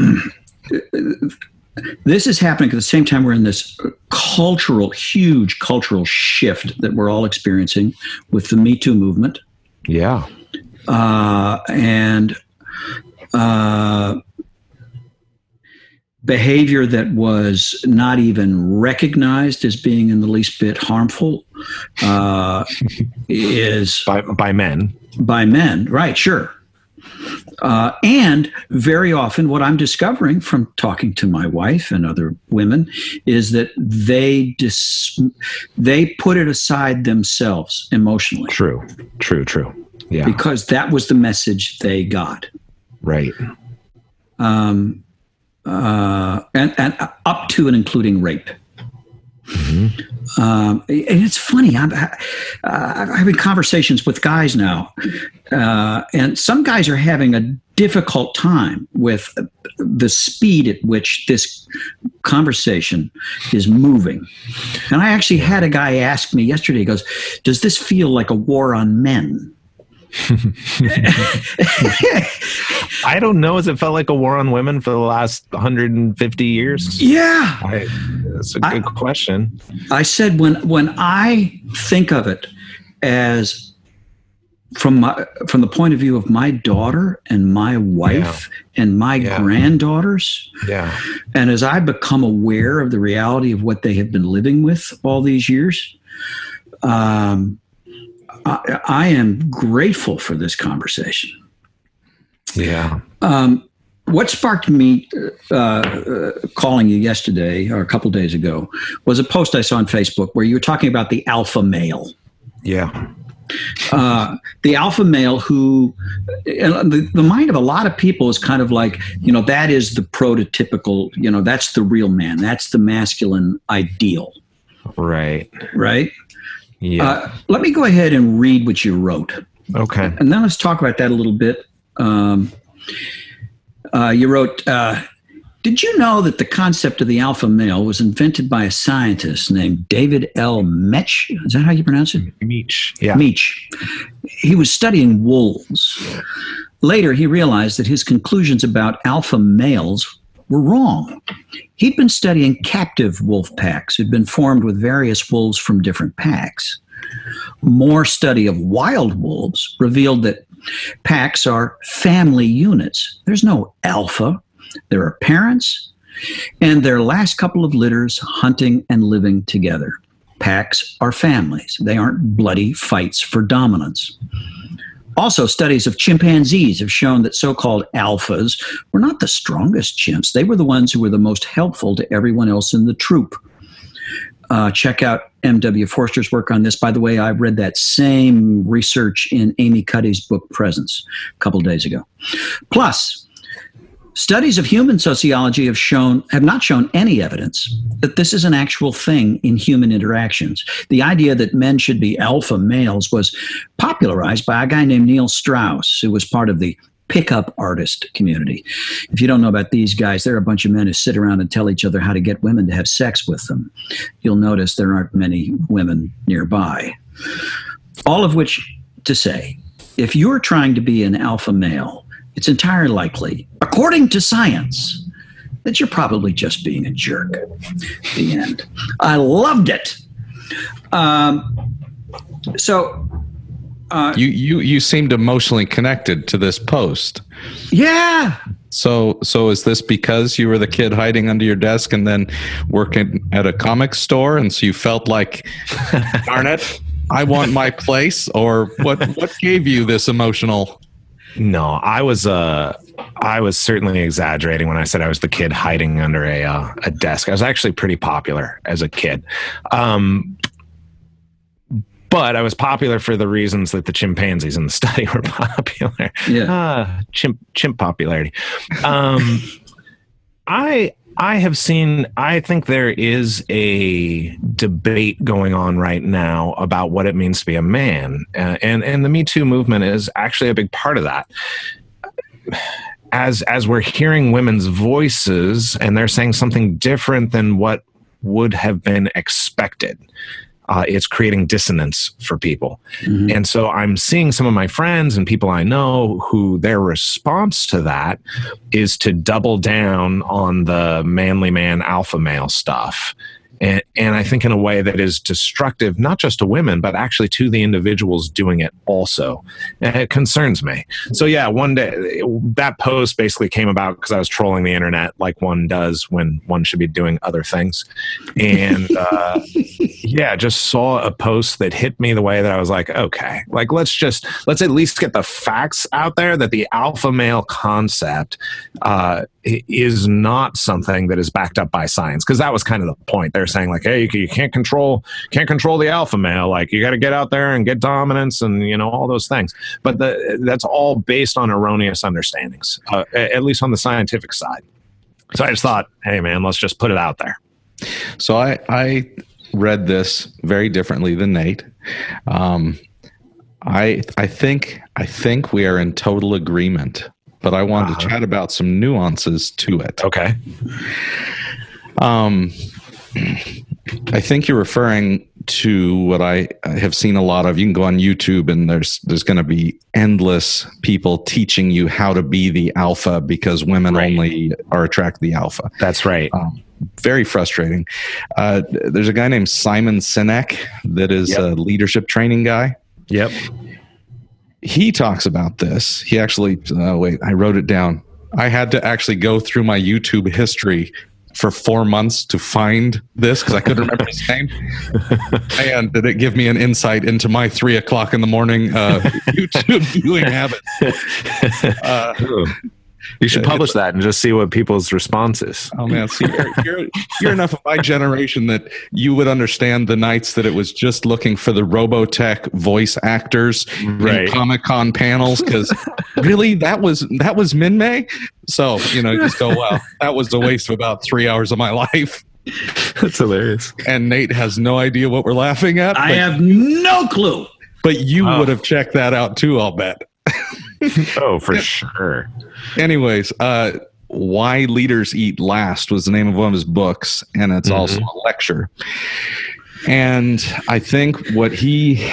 this is happening at the same time we're in this cultural, huge cultural shift that we're all experiencing with the Me Too movement Yeah. Uh, and uh, behavior that was not even recognized as being in the least bit harmful uh, is By by men. by men, right? Sure. Uh, and very often, what I'm discovering from talking to my wife and other women is that they dis- they put it aside themselves emotionally True. True. True. Yeah. because that was the message they got. Right. um, uh, and, and up to and including rape. Um, and it's funny. I'm, uh, I'm having conversations with guys now, uh, and some guys are having a difficult time with the speed at which this conversation is moving. And I actually had a guy ask me yesterday. He goes, "Does this feel like a war on men?" I don't know. Has it felt like a war on women for the last 150 years? yeah. I, that's a I- good question. I said when when I think of it as from my from the point of view of my daughter and my wife and my Yeah. granddaughters, Yeah. and as I become aware of the reality of what they have been living with all these years, um, I, I am grateful for this conversation. Yeah. Um, what sparked me uh, uh, calling you yesterday or a couple days ago was a post I saw on Facebook where you were talking about the alpha male. Yeah. Uh, the alpha male who, and the, the mind of a lot of people is kind of like, you know, that is the prototypical, you know, that's the real man. That's the masculine ideal, Right. right? Yeah. Uh, let me go ahead and read what you wrote. okay. And then let's talk about that a little bit. Um, uh, you wrote, uh, Did you know that the concept of the alpha male was invented by a scientist named David L. Mech? Is that how you pronounce it? Meech. Yeah. Meech. He was studying wolves. Later, he realized that his conclusions about alpha males were wrong. He'd been studying captive wolf packs who'd been formed with various wolves from different packs. More study of wild wolves revealed that packs are family units. There's no alpha. There are parents and their last couple of litters hunting and living together. Packs are families. They aren't bloody fights for dominance. Also, studies of chimpanzees have shown that so called alphas were not the strongest chimps. They were the ones who were the most helpful to everyone else in the troop. Uh, check out M.W. Forster's work on this. By the way, I read that same research in Amy Cuddy's book Presence a couple days ago. Plus, studies of human sociology have shown have not shown any evidence that this is an actual thing in human interactions. The idea that men should be alpha males was popularized by a guy named Neil Strauss, who was part of the pickup artist community. If you don't know about these guys, they're a bunch of men who sit around and tell each other how to get women to have sex with them. You'll notice there aren't many women nearby. All of which to say, if you're trying to be an alpha male, it's entirely likely, according to science, that you're probably just being a jerk. The end. I loved it. Um, So, uh, You you you seemed emotionally connected to this post. yeah, So so is this because you were the kid hiding under your desk and then working at a comic store and so you felt like *laughs* darn it, I want my place or what what gave you this emotional No, I was uh I was certainly exaggerating when I said I was the kid hiding under a uh, a desk. I was actually pretty popular as a kid. Um but I was popular for the reasons that the chimpanzees in the *laughs* study were popular. yeah. Ah, chimp chimp popularity. Um, I I have seen. I think there is a debate going on right now about what it means to be a man, uh, and and the Me Too movement is actually a big part of that. As as we're hearing women's voices, and they're saying something different than what would have been expected. Uh, it's creating dissonance for people. Mhm. And so I'm seeing some of my friends and people I know who their response to that is to double down on the manly man alpha male stuff. And, and I think in a way that is destructive, not just to women, but actually to the individuals doing it also. And it concerns me. So, yeah, one day that post basically came about because I was trolling the internet like one does when one should be doing other things. And *laughs* uh, yeah, just saw a post that hit me the way that I was like, okay, like let's just let's at least get the facts out there that the alpha male concept uh, is not something that is backed up by science because that was kind of the point. Saying like, hey, you, you can't control can't control the alpha male. Like you got to get out there and get dominance and you know all those things. But the, that's all based on erroneous understandings, uh, at least on the scientific side. So I just thought, hey man, let's just put it out there. So I I read this very differently than Nate. Um, I I think I think we are in total agreement, but I wanted Uh-huh. to chat about some nuances to it. Okay. Um, I think you're referring to what I have seen a lot of. You can go on YouTube and there's there's going to be endless people teaching you how to be the alpha because women Right. only are attracted to the alpha. That's right. Um, very frustrating. Uh, there's a guy named Simon Sinek that is Yep. a leadership training guy. Yep. He talks about this. He actually, uh, wait, I wrote it down. I had to actually go through my YouTube history for four months to find this because I couldn't remember his name. *laughs* And did it give me an insight into my three o'clock in the morning uh, YouTube viewing habits? *laughs* Uh, You should publish that and just see what people's response is. Oh man, see, you're, you're, you're enough of my generation that you would understand the nights that it was just looking for the Robotech voice actors Right. in Comic Con panels because really that was that was Minmei. So you know, you just go, wow, that was a waste of about three hours of my life. That's hilarious. And Nate has no idea what we're laughing at. I have no clue. but you Oh. would have checked that out too, I'll bet. *laughs* *laughs* Oh, for sure. Anyways, uh, Why Leaders Eat Last was the name of one of his books, and it's also a lecture. And I think what he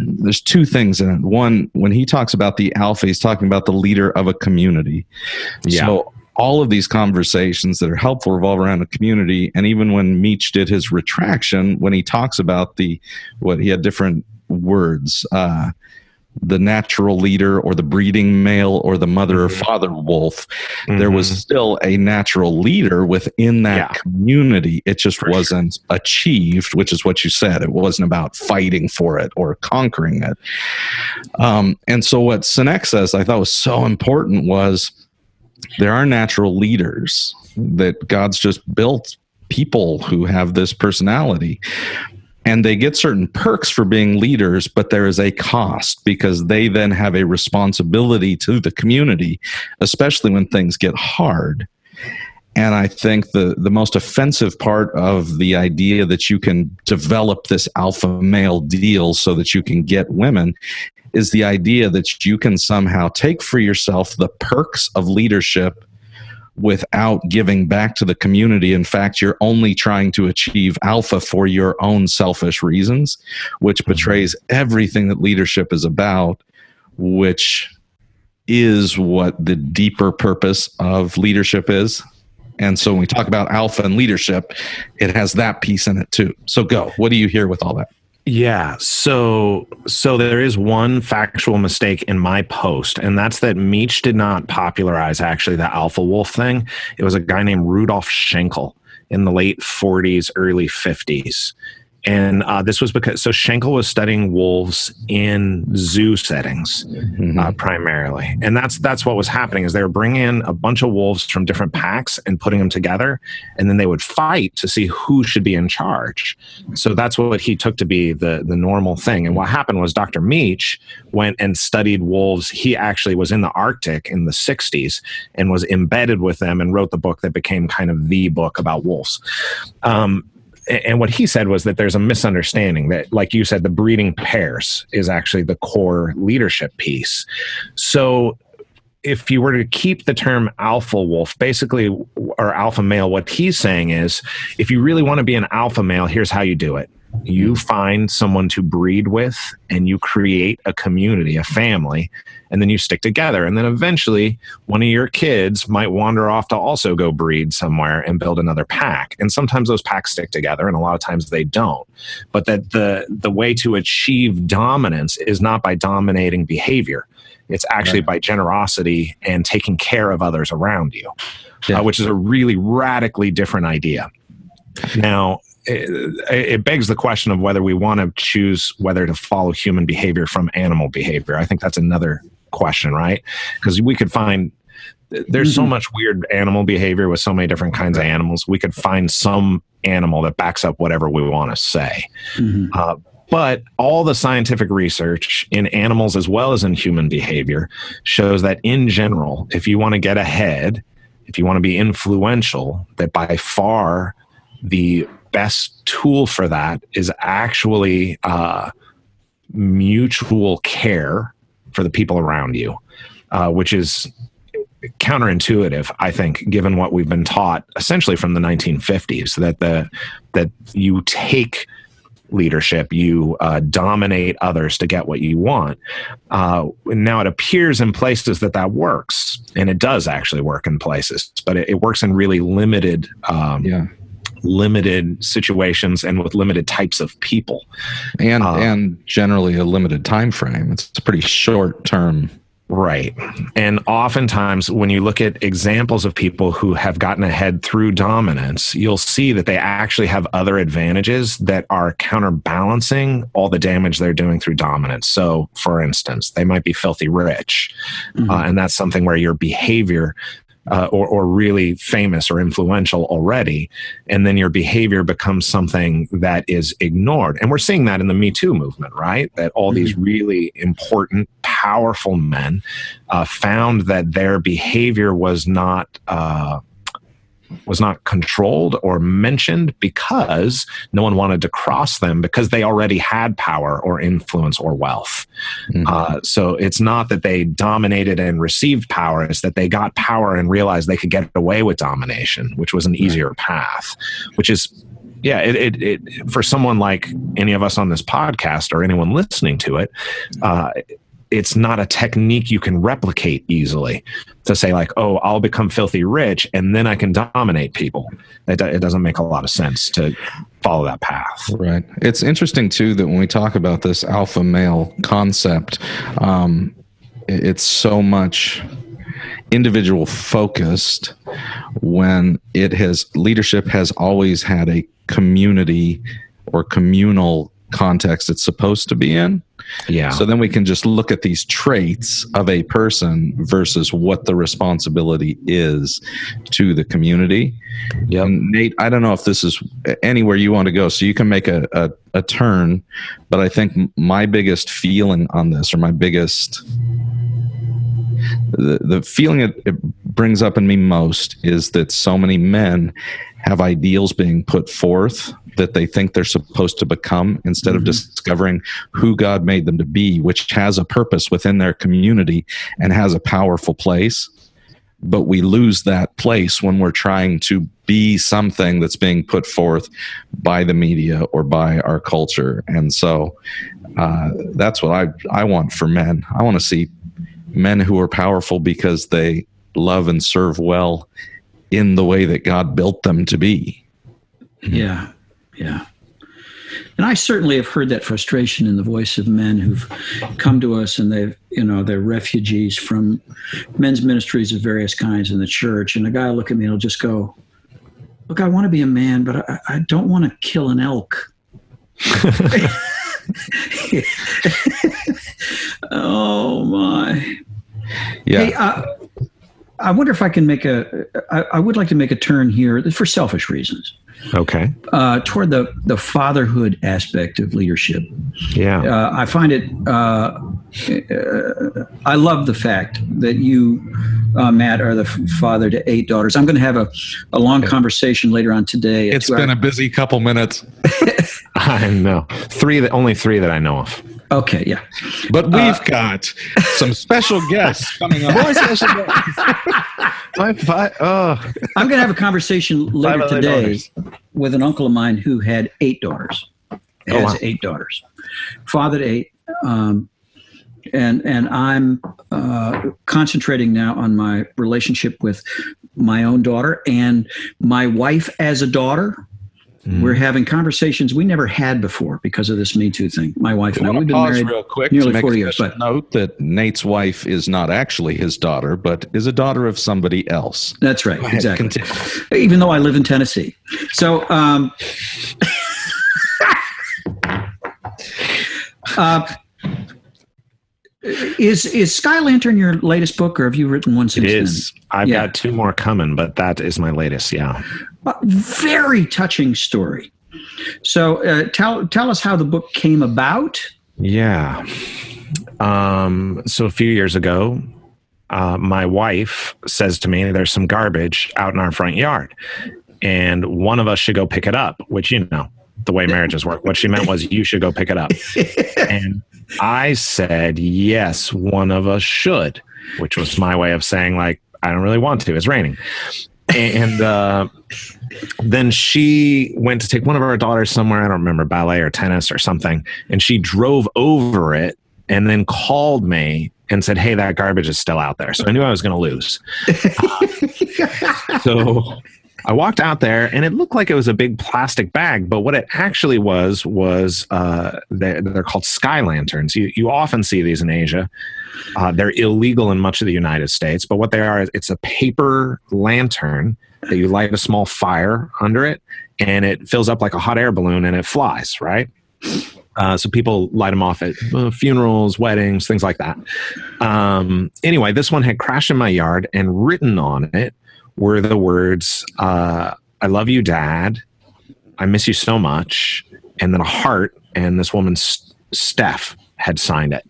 there's two things in it. One, when he talks about the alpha, he's talking about the leader of a community. Yeah. So all of these conversations that are helpful revolve around a community. And even when Mech did his retraction, when he talks about the what he had different words, uh, the natural leader or the breeding male or the mother or Mhm. father wolf, there was Mhm. still a natural leader within that Yeah. community. It just For wasn't achieved, which is what you said. It wasn't about fighting for it or conquering it. Um, and so, what Sinek says I thought was so important was there are natural leaders that God's just built people who have this personality. And they get certain perks for being leaders, but there is a cost because they then have a responsibility to the community, especially when things get hard. And I think the, the most offensive part of the idea that you can develop this alpha male deal so that you can get women is the idea that you can somehow take for yourself the perks of leadership without giving back to the community. In fact, you're only trying to achieve alpha for your own selfish reasons, which mm-hmm. betrays everything that leadership is about, which is what the deeper purpose of leadership is. And so when we talk about alpha and leadership, it has that piece in it too. So go. What do you hear with all that? Yeah. So so there is one factual mistake in my post, and that's that Mech did not popularize actually the alpha wolf thing. It was a guy named Rudolf Schenkel in the late 40s, early 50s and uh, this was because so Schenkel was studying wolves in zoo settings mm-hmm. uh, primarily, and that's that's what was happening is they were bringing in a bunch of wolves from different packs and putting them together, and then they would fight to see who should be in charge. So that's what he took to be the the normal thing. And what happened was Dr. Mech went and studied wolves. He actually was in the Arctic in the '60s and was embedded with them and wrote the book that became kind of the book about wolves. Um, and what he said was that there's a misunderstanding that like you said the breeding pairs is actually the core leadership piece. So if you were to keep the term alpha wolf basically or alpha male what he's saying is if you really want to be an alpha male here's how you do it you find someone to breed with and you create a community a family and then you stick together. And then eventually one of your kids might wander off to also go breed somewhere and build another pack. And sometimes those packs stick together and a lot of times they don't. But that the the way to achieve dominance is not by dominating behavior. It's actually right. by generosity and taking care of others around you yeah. uh, which is a really radically different idea. Now it, it, begs the question of whether we want to choose whether to follow human behavior from animal behavior. I think that's another question, right? Because we could find there's mm-hmm. so much weird animal behavior with so many different kinds of animals. We could find some animal that backs up whatever we want to say. Mm-hmm. Uh, but all the scientific research in animals as well as in human behavior shows that in general, if you want to get ahead, if you want to be influential, that by far the best tool for that is actually uh, mutual care for the people around you, uh, which is counterintuitive, I think, given what we've been taught essentially from the 1950s that the that you take leadership, you uh, dominate others to get what you want. Uh, now it appears in places that that works, and it does actually work in places, but it, it works in really limited. Um, yeah limited situations and with limited types of people and um, and generally a limited time frame it's a pretty short term Right. And oftentimes, when you look at examples of people who have gotten ahead through dominance, you'll see that they actually have other advantages that are counterbalancing all the damage they're doing through dominance. So, for instance, they might be filthy rich. Mm-hmm. Uh, and that's something where your behavior uh, or, or really famous or influential already, and then your behavior becomes something that is ignored. And we're seeing that in the Me Too movement, right? That all these mm-hmm. really important, powerful men uh, found that their behavior was not. Uh, was not controlled or mentioned because no one wanted to cross them because they already had power or influence or wealth. Mm-hmm. Uh, so it's not that they dominated and received power, it's that they got power and realized they could get away with domination, which was an easier path, which is yeah, it, it, it, for someone like any of us on this podcast or anyone listening to it, uh, it's not a technique you can replicate easily to say like oh i'll become filthy rich and then i can dominate people. It, it doesn't make a lot of sense to follow that path. Right. It's interesting too that when we talk about this alpha male concept um, it's so much individual focused when it has leadership has always had a community or communal context it's supposed to be in yeah. So then we can just look at these traits of a person versus what the responsibility is to the community. Yeah. Nate, I don't know if this is anywhere you want to go, so you can make a, a, a turn, but I think my biggest feeling on this, or my biggest the, the feeling it, it brings up in me most is that so many men have ideals being put forth that they think they're supposed to become instead mm-hmm. of discovering who God made them to be, which has a purpose within their community and has a powerful place. But we lose that place when we're trying to be something that's being put forth by the media or by our culture. And so uh, that's what I, I want for men. I want to see men who are powerful because they love and serve well in the way that God built them to be. Yeah. Yeah. and I certainly have heard that frustration in the voice of men who've come to us and they've, you know, they're refugees from men's ministries of various kinds in the church. And a guy will look at me and he'll just go, Look, I want to be a man, but I, I don't want to kill an elk. *laughs* oh my. Yeah. Hey, uh, I wonder if I can make a. I, I would like to make a turn here for selfish reasons Okay. uh, toward the the fatherhood aspect of leadership. Yeah. Uh, I find it. Uh, uh, I love the fact that you, uh, Matt, are the father to eight daughters. I'm going to have a, a long conversation later on today. It's been a busy couple minutes, *laughs* *laughs* I know. Three that only three that I know of. Okay. Yeah. but Uh, we've got some special guests *laughs* coming up. My *laughs* fi- oh, I'm going to have a conversation later today daughters. with an uncle of mine who had eight daughters. Has Oh, wow. eight daughters, fathered eight, um, and and I'm uh, concentrating now on my relationship with my own daughter and my wife as a daughter. Mm. We're having conversations we never had before because of this Me Too thing. My wife and I, I we've been pause married real quick nearly to make 40 a years, but note that Nate's wife is not actually his daughter, but is a daughter of somebody else. that's right, ahead, exactly. continue. Even though I live in Tennessee, so um, *laughs* uh, is is Sky Lantern your latest book, or have you written one it since is. I've Yeah. got two more coming, but that is my latest. Yeah. Very touching story. So uh, tell tell us how the book came about. Yeah. Um, so a few years ago, uh, my wife says to me, There's some garbage out in our front yard, and one of us should go pick it up, which, you know, the way marriages work. What she meant was, You should go pick it up. *laughs* and I said, Yes, one of us should, which was my way of saying, like, I don't really want to. It's raining. And uh, then she went to take one of our daughters somewhere. I don't remember ballet or tennis or something. And she drove over it and then called me and said, Hey, that garbage is still out there. So I knew I was going to lose. *laughs* so I walked out there and it looked like it was a big plastic bag, but what it actually was was uh, they're, they're called sky lanterns. You, you often see these in Asia. Uh, they're illegal in much of the United States, but what they are is it's a paper lantern that you light a small fire under it and it fills up like a hot air balloon and it flies, right? Uh, so people light them off at uh, funerals, weddings, things like that. Um, anyway, this one had crashed in my yard, and written on it were the words, uh, "I love you, Dad. I miss you so much," and then a heart. And this woman, Steph, had signed it.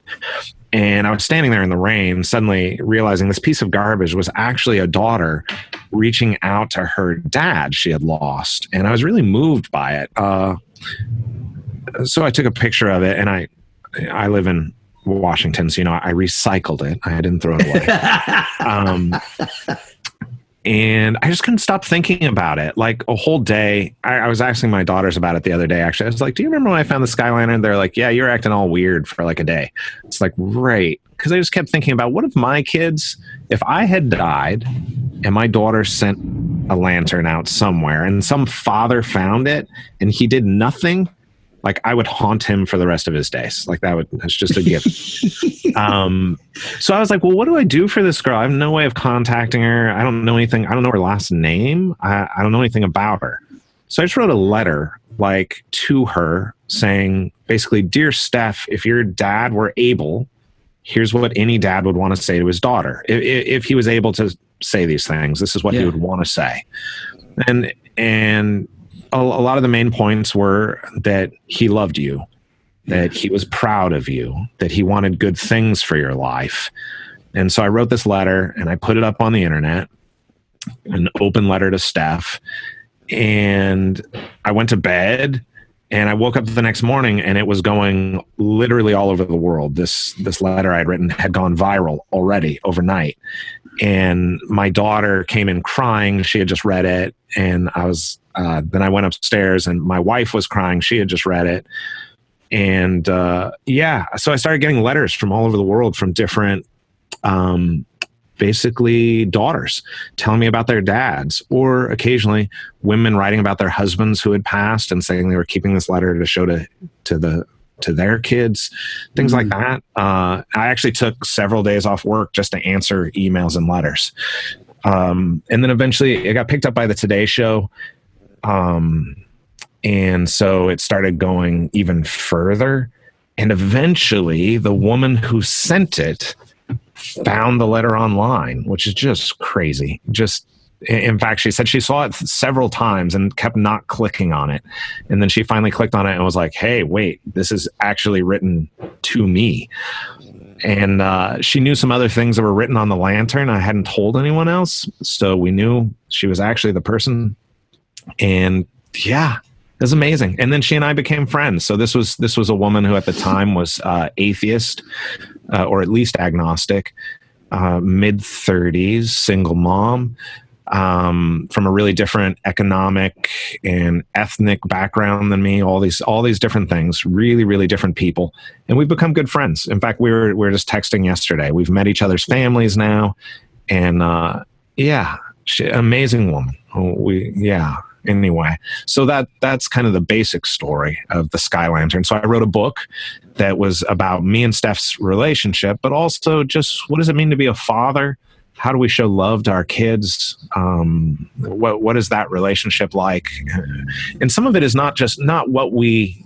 And I was standing there in the rain, suddenly realizing this piece of garbage was actually a daughter reaching out to her dad she had lost. And I was really moved by it. Uh, so I took a picture of it and I, I live in Washington, so, you know, I recycled it. I didn't throw it away. *laughs* um, and I just couldn't stop thinking about it. Like a whole day, I, I was asking my daughters about it the other day. Actually, I was like, "Do you remember when I found the Skyliner?" And They're like, "Yeah, you're acting all weird for like a day." It's like, right, because I just kept thinking about what if my kids, if I had died, and my daughter sent a lantern out somewhere, and some father found it, and he did nothing. Like I would haunt him for the rest of his days. Like that would that's just a gift. *laughs* um, so I was like, well, what do I do for this girl? I have no way of contacting her. I don't know anything. I don't know her last name. I, I don't know anything about her. So I just wrote a letter like to her saying basically, dear Steph, if your dad were able, here's what any dad would want to say to his daughter. If, if he was able to say these things, this is what he would want to say. And, and a, a lot of the main points were that he loved you, that he was proud of you, that he wanted good things for your life. And so I wrote this letter and I put it up on the internet, an open letter to Steph. And I went to bed and I woke up the next morning and it was going literally all over the world. This this letter I had written had gone viral already overnight. And my daughter came in crying. She had just read it. And I was uh, then I went upstairs and my wife was crying. She had just read it. And uh, yeah, so I started getting letters from all over the world from different um, basically daughters telling me about their dads, or occasionally women writing about their husbands who had passed and saying they were keeping this letter to show to to the to their kids, things like that. Uh, I actually took several days off work just to answer emails and letters. Um, and then eventually it got picked up by the Today Show. Um, and so it started going even further. And eventually the woman who sent it found the letter online, which is just crazy. Just in fact, she said she saw it several times and kept not clicking on it. And then she finally clicked on it and was like, hey, wait, this is actually written to me. And uh, she knew some other things that were written on the lantern. I hadn't told anyone else. So we knew she was actually the person. And yeah, it was amazing. And then she and I became friends. So this was this was a woman who at the time was uh, atheist uh, or at least agnostic, uh, mid 30s, single mom um, from a really different economic and ethnic background than me. All these all these different things. Really, really different people, and we've become good friends. In fact, we were we were just texting yesterday. We've met each other's families now, and uh, yeah, she, amazing woman. We yeah. Anyway, so that that's kind of the basic story of the Sky Lantern. So I wrote a book that was about me and Steph's relationship, but also just what does it mean to be a father? How do we show love to our kids? Um, what what is that relationship like? And some of it is not just not what we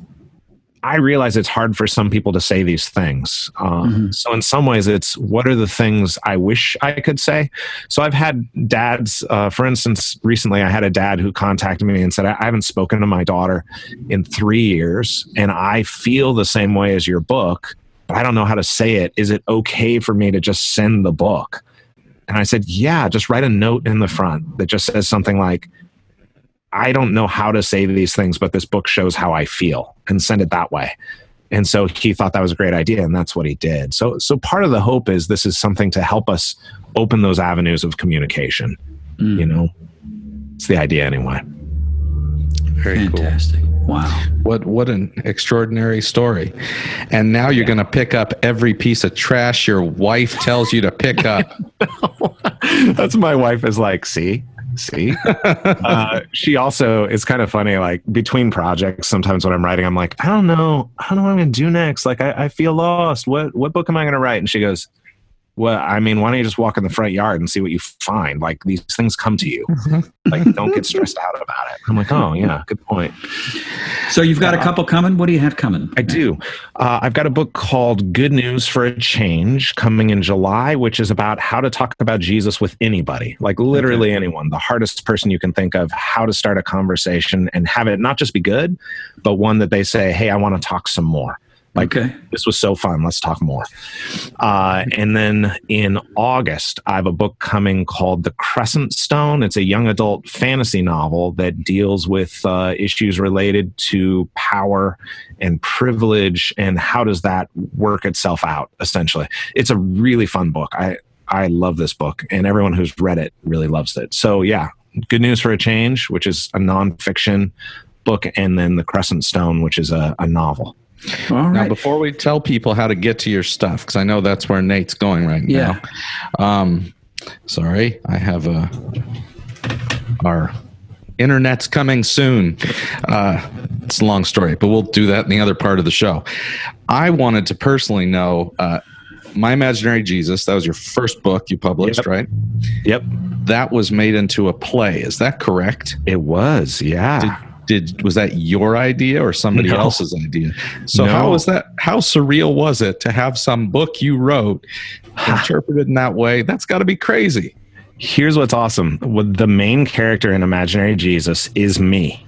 i realize it's hard for some people to say these things. Um, mm-hmm. so in some ways it's what are the things i wish i could say? So i've had dads uh, for instance recently i had a dad who contacted me and said i haven't spoken to my daughter in three years and i feel the same way as your book but i don't know how to say it. Is it okay for me to just send the book and I said, Yeah, just write a note in the front that just says something like, I don't know how to say these things, but this book shows how I feel and send it that way. And so he thought that was a great idea, and that's what he did. So, so part of the hope is this is something to help us open those avenues of communication. Mm. You know, it's the idea anyway. Very Fantastic. Cool. Wow. What what an extraordinary story. And now you're yeah. going to pick up every piece of trash your wife tells you to pick up. *laughs* That's my wife is like, "See? See?" *laughs* uh, she also it's kind of funny like between projects sometimes when I'm writing I'm like, "I don't know. I don't know what I'm going to do next. Like I, I feel lost. What what book am I going to write?" And she goes, well, I mean, why don't you just walk in the front yard and see what you find? Like these things come to you. like don't get stressed out about it. I'm like, oh yeah, good point. So you've got uh, a couple coming. What do you have coming? I do. Uh, I've got a book called Good News for a Change coming in July, which is about how to talk about Jesus with anybody, like literally okay. anyone, the hardest person you can think of, how to start a conversation and have it not just be good, but one that they say, hey, I want to talk some more. Like, okay. this was so fun. Let's talk more. Uh, and then in August, I have a book coming called The Crescent Stone. It's a young adult fantasy novel that deals with uh, issues related to power and privilege and how does that work itself out, essentially. It's a really fun book. I, I love this book, and everyone who's read it really loves it. So, yeah, Good News for a Change, which is a nonfiction book, and then The Crescent Stone, which is a, a novel. All right. Now, before we tell people how to get to your stuff, because I know that's where Nate's going right yeah. now. Um, sorry, I have a our internet's coming soon. Uh, it's a long story, but we'll do that in the other part of the show. I wanted to personally know uh, My Imaginary Jesus. That was your first book you published, yep. right? Yep. That was made into a play. Is that correct? It was, yeah. Did, did was that your idea or somebody no. else's idea? So no. how was that how surreal was it to have some book you wrote *sighs* interpreted in that way? That's got to be crazy. Here's what's awesome. With the main character in imaginary jesus is me.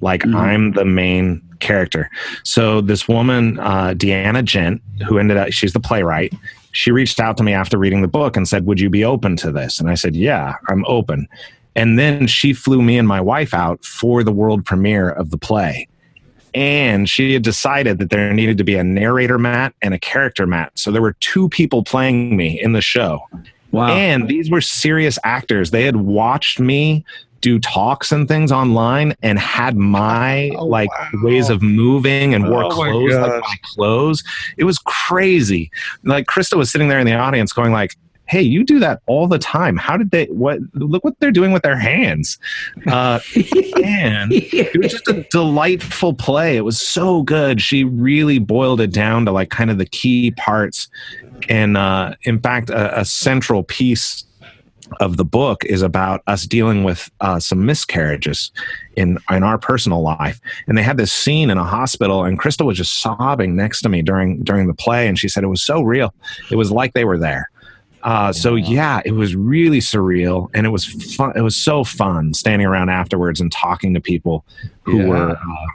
Like mm-hmm. i'm the main character. So this woman uh, deanna gent who ended up she's the playwright she reached out to me after reading the book and said would you be open to this? And i said yeah i'm open and then she flew me and my wife out for the world premiere of the play. And she had decided that there needed to be a narrator Matt and a character Matt. So there were two people playing me in the show. Wow. And these were serious actors. They had watched me do talks and things online and had my oh, like wow. ways of moving and wore oh clothes like my clothes. It was crazy. Like Krista was sitting there in the audience going like, hey, you do that all the time. How did they? What? Look what they're doing with their hands. Uh, *laughs* and it was just a delightful play. It was so good. She really boiled it down to like kind of the key parts, and uh, in fact, a, a central piece of the book is about us dealing with uh, some miscarriages in in our personal life. And they had this scene in a hospital, and Krista was just sobbing next to me during during the play, and she said it was so real. It was like they were there. Uh, so yeah, it was really surreal, and it was fun. It was so fun standing around afterwards and talking to people who Yeah. were, uh,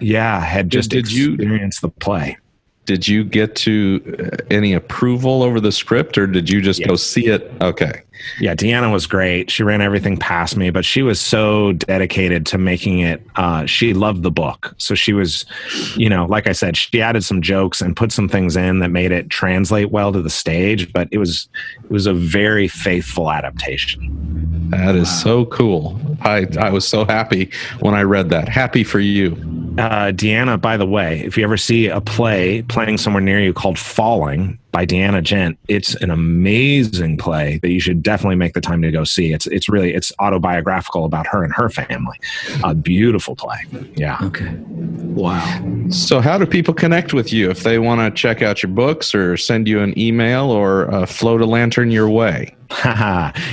yeah, had just did you- experienced the play. Did you get to uh, any approval over the script, or did you just go see it? Okay. Yeah, Deanna was great. She ran everything past me, but she was so dedicated to making it. Uh, she loved the book. So she was, you know, like I said, she added some jokes and put some things in that made it translate well to the stage, but it was it was a very faithful adaptation. That is so cool. I, I was so happy when I read that. Happy for you. Uh, Deanna, by the way, if you ever see a play playing somewhere near you called Falling by Deanna Gent, it's an amazing play that you should definitely make the time to go see. It's it's really it's autobiographical about her and her family. A beautiful play. Yeah. Okay. Wow. So, how do people connect with you if they want to check out your books or send you an email or uh, float a lantern your way?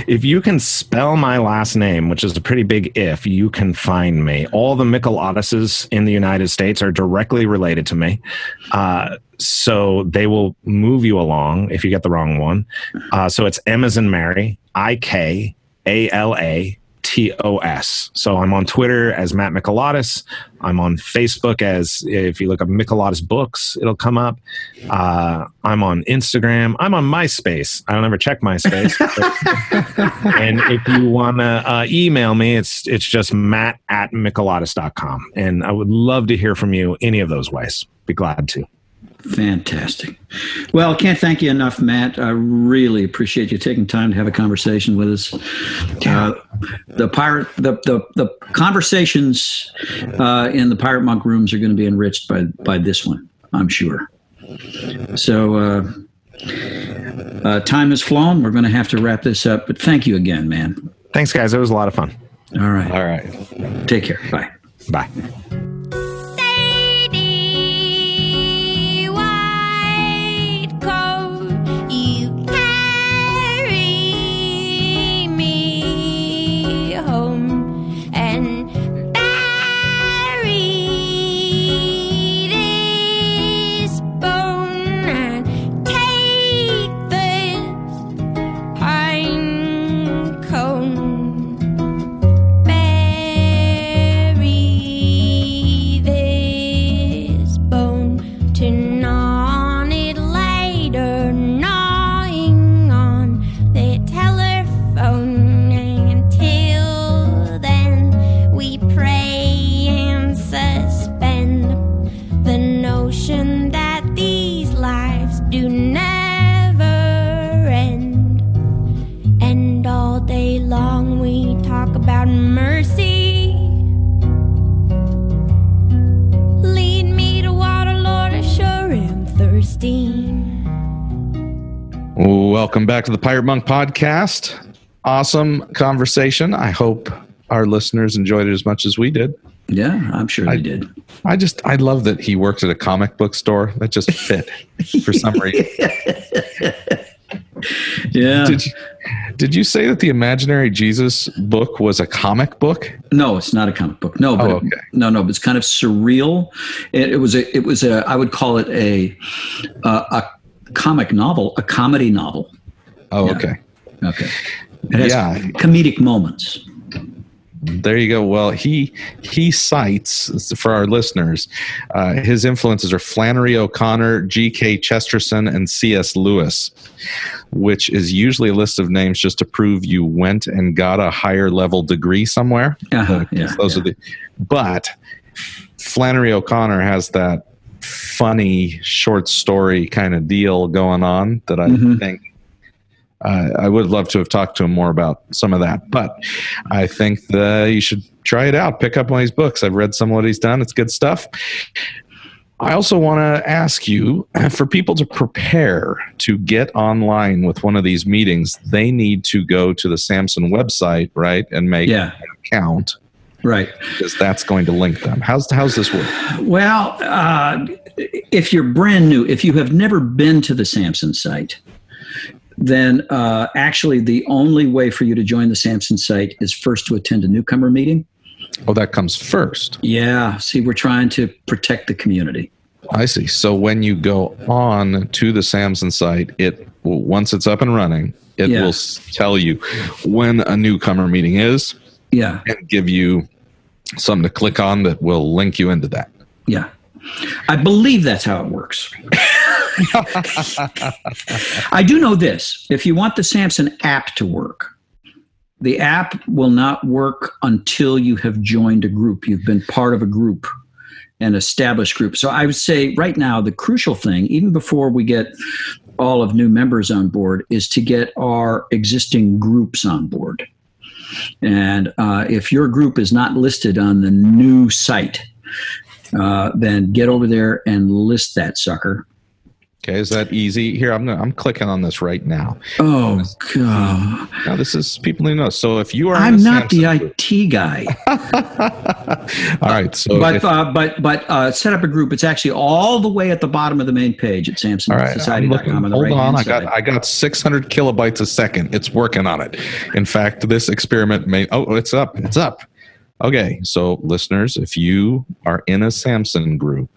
If you can spell my last name, which is a pretty big if, you can find me. All the Mikalatoses in the United States are directly related to me. Uh, so they will move you along if you get the wrong one. Uh, so it's M as in Mary, I K A L A T O S. So I'm on Twitter as Matt Mikalatos. I'm on Facebook as if you look up Mikalatos Books, it'll come up. Uh, I'm on Instagram. I'm on MySpace. I don't ever check MySpace. but- *laughs* and if you want to uh, email me, it's it's just matt at mikalatos.com. And I would love to hear from you any of those ways. Be glad to. Fantastic. Well, can't thank you enough, Matt. I really appreciate you taking time to have a conversation with us. Uh, the pirate, the the, the conversations uh, in the pirate monk rooms are going to be enriched by by this one, I'm sure. So. Uh, uh, time has flown. We're going to have to wrap this up, but thank you again, man. Thanks, guys. It was a lot of fun. All right. All right. Take care. Bye. Bye. Welcome back to the Pirate Monk podcast. Awesome conversation. I hope our listeners enjoyed it as much as we did. Yeah, I'm sure I- they did. I just, I love that he worked at a comic book store. That just fit for some reason. *laughs* Yeah. Did you, did you say that the Imaginary Jesus book was a comic book? No, it's not a comic book. No, but Oh, okay. no, no, but it's kind of surreal. It, it was a, it was a, I would call it a, uh, a comic novel, a comedy novel. Oh, okay. Okay, it has Yeah. comedic moments. There you go. Well, he he cites for our listeners. Uh, his influences are Flannery O'Connor, G.K. Chesterton, and C.S. Lewis, which is usually a list of names just to prove you went and got a higher level degree somewhere. Uh-huh, yeah, those yeah. are the. But Flannery O'Connor has that funny short story kind of deal going on that I Mhm. think uh, I would love to have talked to him more about some of that. But I think that you should try it out. Pick up one of his books. I've read some of what he's done. It's good stuff. I also want to ask you *clears throat* for people to prepare to get online with one of these meetings, they need to go to the Samson website, right, and make Yeah. an account Right. because that's going to link them. How's how's this work? Well, uh, if you're brand new, if you have never been to the Samson site, then uh, actually the only way for you to join the Samson site is first to attend a newcomer meeting. Oh, that comes first. Yeah. See, we're trying to protect the community. I see. So when you go on to the Samson site, it once it's up and running, it Yeah. will tell you when a newcomer meeting is Yeah. and give you something to click on that will link you into that. Yeah. I believe that's how it works. *laughs* *laughs* I do know this. If you want the Samson app to work, the app will not work until you have joined a group. You've been part of a group, an established group. So I would say right now, the crucial thing, even before we get all of new members on board, is to get our existing groups on board. And uh, if your group is not listed on the new site, uh, then get over there and list that sucker. Okay, is that easy? Here, I'm gonna, I'm clicking on this right now. Oh god, Now, this is people need to know. So if you are, I'm not the Samson group- IT guy, *laughs* all right. So but if- uh, but but uh, set up a group. It's actually all the way at the bottom of the main page at all right, I'm looking. on the Hold on, I got. I got 600 kilobytes a second. It's working on it. In fact, this experiment may. Oh, it's up. It's up. Okay, so listeners, if you are in a Samson group,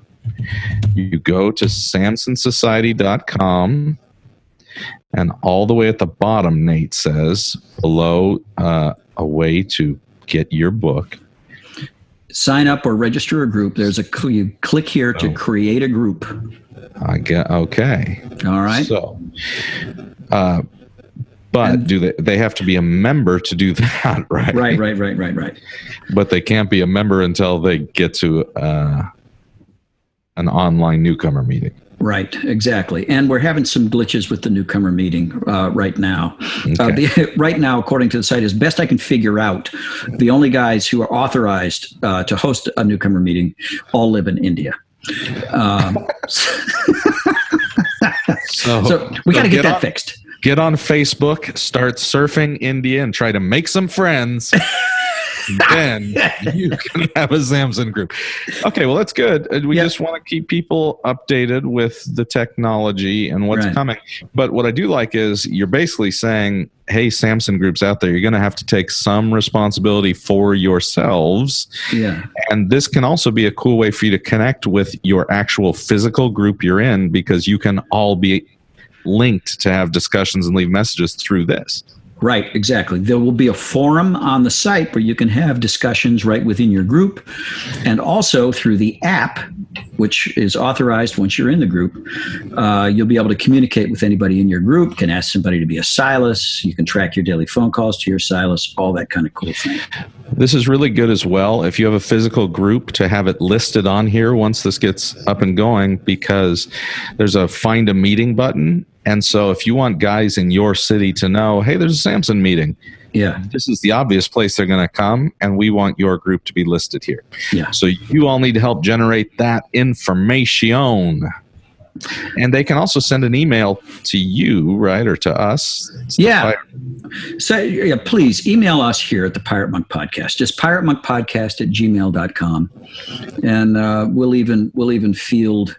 you go to samsonsociety.com and all the way at the bottom, Nate says below uh, a way to get your book. Sign up or register a group. There's a you click here to Oh. create a group. I get okay. All right. So, uh, but do they? They have to be a member to do *laughs* that, right? Right, right, right, right, right. But they can't be a member until they get to uh, an online newcomer meeting. Right, exactly. And we're having some glitches with the newcomer meeting uh, right now. Uh, the, *laughs* right now, according to the site, as best I can figure out, the only guys who are authorized uh, to host a newcomer meeting all live in India. Um, *laughs* So, so we got to so get that on, fixed. Get on Facebook, start surfing India, and try to make some friends. *laughs* *laughs* then you can have a Samson group. Okay, well that's good. Uh, We Yeah. just want to keep people updated with the technology and what's Right. coming. But what I do like is you're basically saying, "Hey, Samson groups out there, you're going to have to take some responsibility for yourselves." Yeah, And this can also be a cool way for you to connect with your actual physical group you're in because you can all be linked to have discussions and leave messages through this. Right, exactly. There will be a forum on the site where you can have discussions right within your group, and also through the app, which is authorized once you're in the group. Uh, you'll be able to communicate with anybody in your group. Can ask somebody to be a Silas. You can track your daily phone calls to your Silas. All that kind of cool thing. This is really good as well. If you have a physical group, to have it listed on here once this gets up and going, because there's a find a meeting button. And so if you want guys in your city to know, hey, there's a Samson meeting, Yeah, this is the obvious place they're going to come, and we want your group to be listed here. yeah. So you all need to help generate that information. And they can also send an email to you, right, or to us. It's Yeah. So yeah, please email us here at the Pirate Monk Podcast. Just piratemonkpodcast at gmail.com. And uh, we'll even we'll even field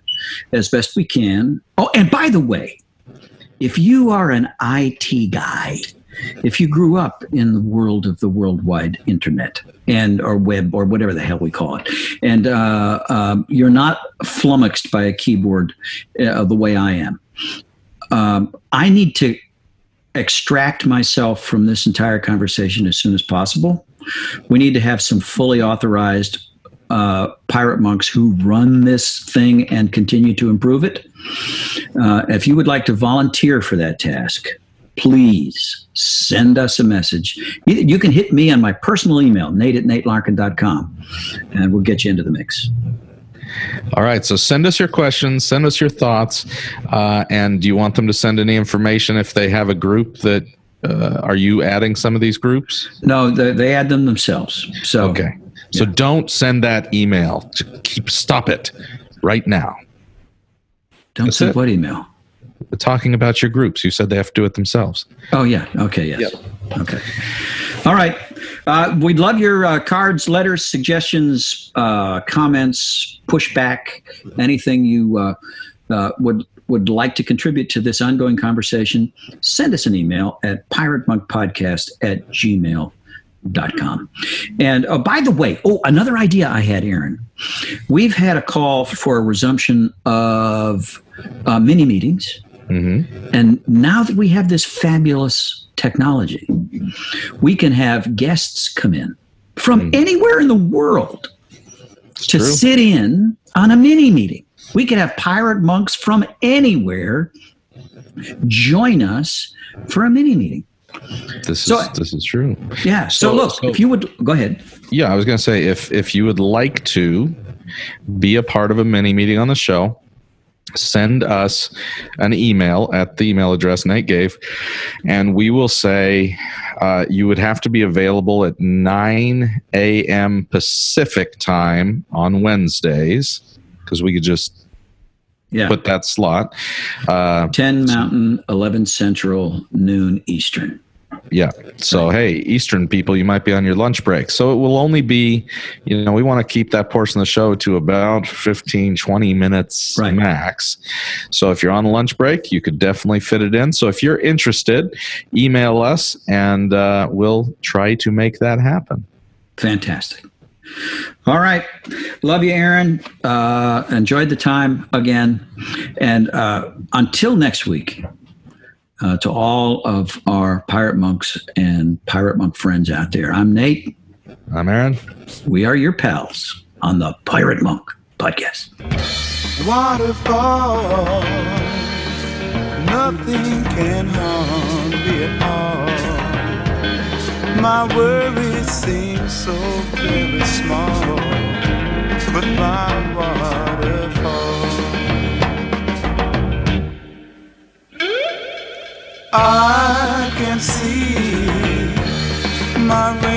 as best we can. Oh, and by the way, if you are an IT guy, if you grew up in the world of the worldwide internet and or web or whatever the hell we call it, and uh, um, you're not flummoxed by a keyboard uh, the way I am, um, I need to extract myself from this entire conversation as soon as possible. We need to have some fully authorized uh, pirate monks who run this thing and continue to improve it. Uh, if you would like to volunteer for that task, please send us a message. You, you can hit me on my personal email, nate at natelarkin.com, and we'll get you into the mix. All right. So send us your questions, send us your thoughts. Uh, and do you want them to send any information if they have a group that uh, are you adding some of these groups? No, they, they add them themselves. So Okay. So don't send that email. Keep stop it. right now. Don't That's what email? Talking about your groups. You said they have to do it themselves. Oh yeah. Okay. Yes. Okay. All right. Uh, we'd love your uh, cards, letters, suggestions, uh, comments, pushback, anything you uh, uh, would would like to contribute to this ongoing conversation. Send us an email at piratemonkpodcast at gmail.com. And uh, by the way, oh, another idea I had, Aaron. We've had a call for a resumption of uh, mini meetings. Mm-hmm. And now that we have this fabulous technology, we can have guests come in from anywhere in the world to true. sit in on a mini meeting. We could have pirate monks from anywhere join us for a mini meeting. This So- is this is true. Yeah. So, So- look, so- if you would go ahead. Yeah, I was going to say if if you would like to be a part of a mini meeting on the show, send us an email at the email address Nate gave, and we will say uh, you would have to be available at 9 a.m. Pacific time on Wednesdays because we could just Yeah. put that slot. Uh, 10 Mountain, 11 Central, noon Eastern. Yeah. So, hey, Eastern people, you might be on your lunch break. So, it will only be, you know, we want to keep that portion of the show to about 15, 20 minutes Right. max. So, if you're on a lunch break, you could definitely fit it in. So, if you're interested, email us and uh, we'll try to make that happen. Fantastic. All right. Love you, Aaron. Uh, enjoyed the time again. And uh, until next week, uh, to all of our pirate monks and pirate monk friends out there, I'm Nate. I'm Aaron. We are your pals on the Pirate Monk podcast. waterfall. Nothing can harm me at all. My worries seem so very small, but my waterfall. I can see my rainbow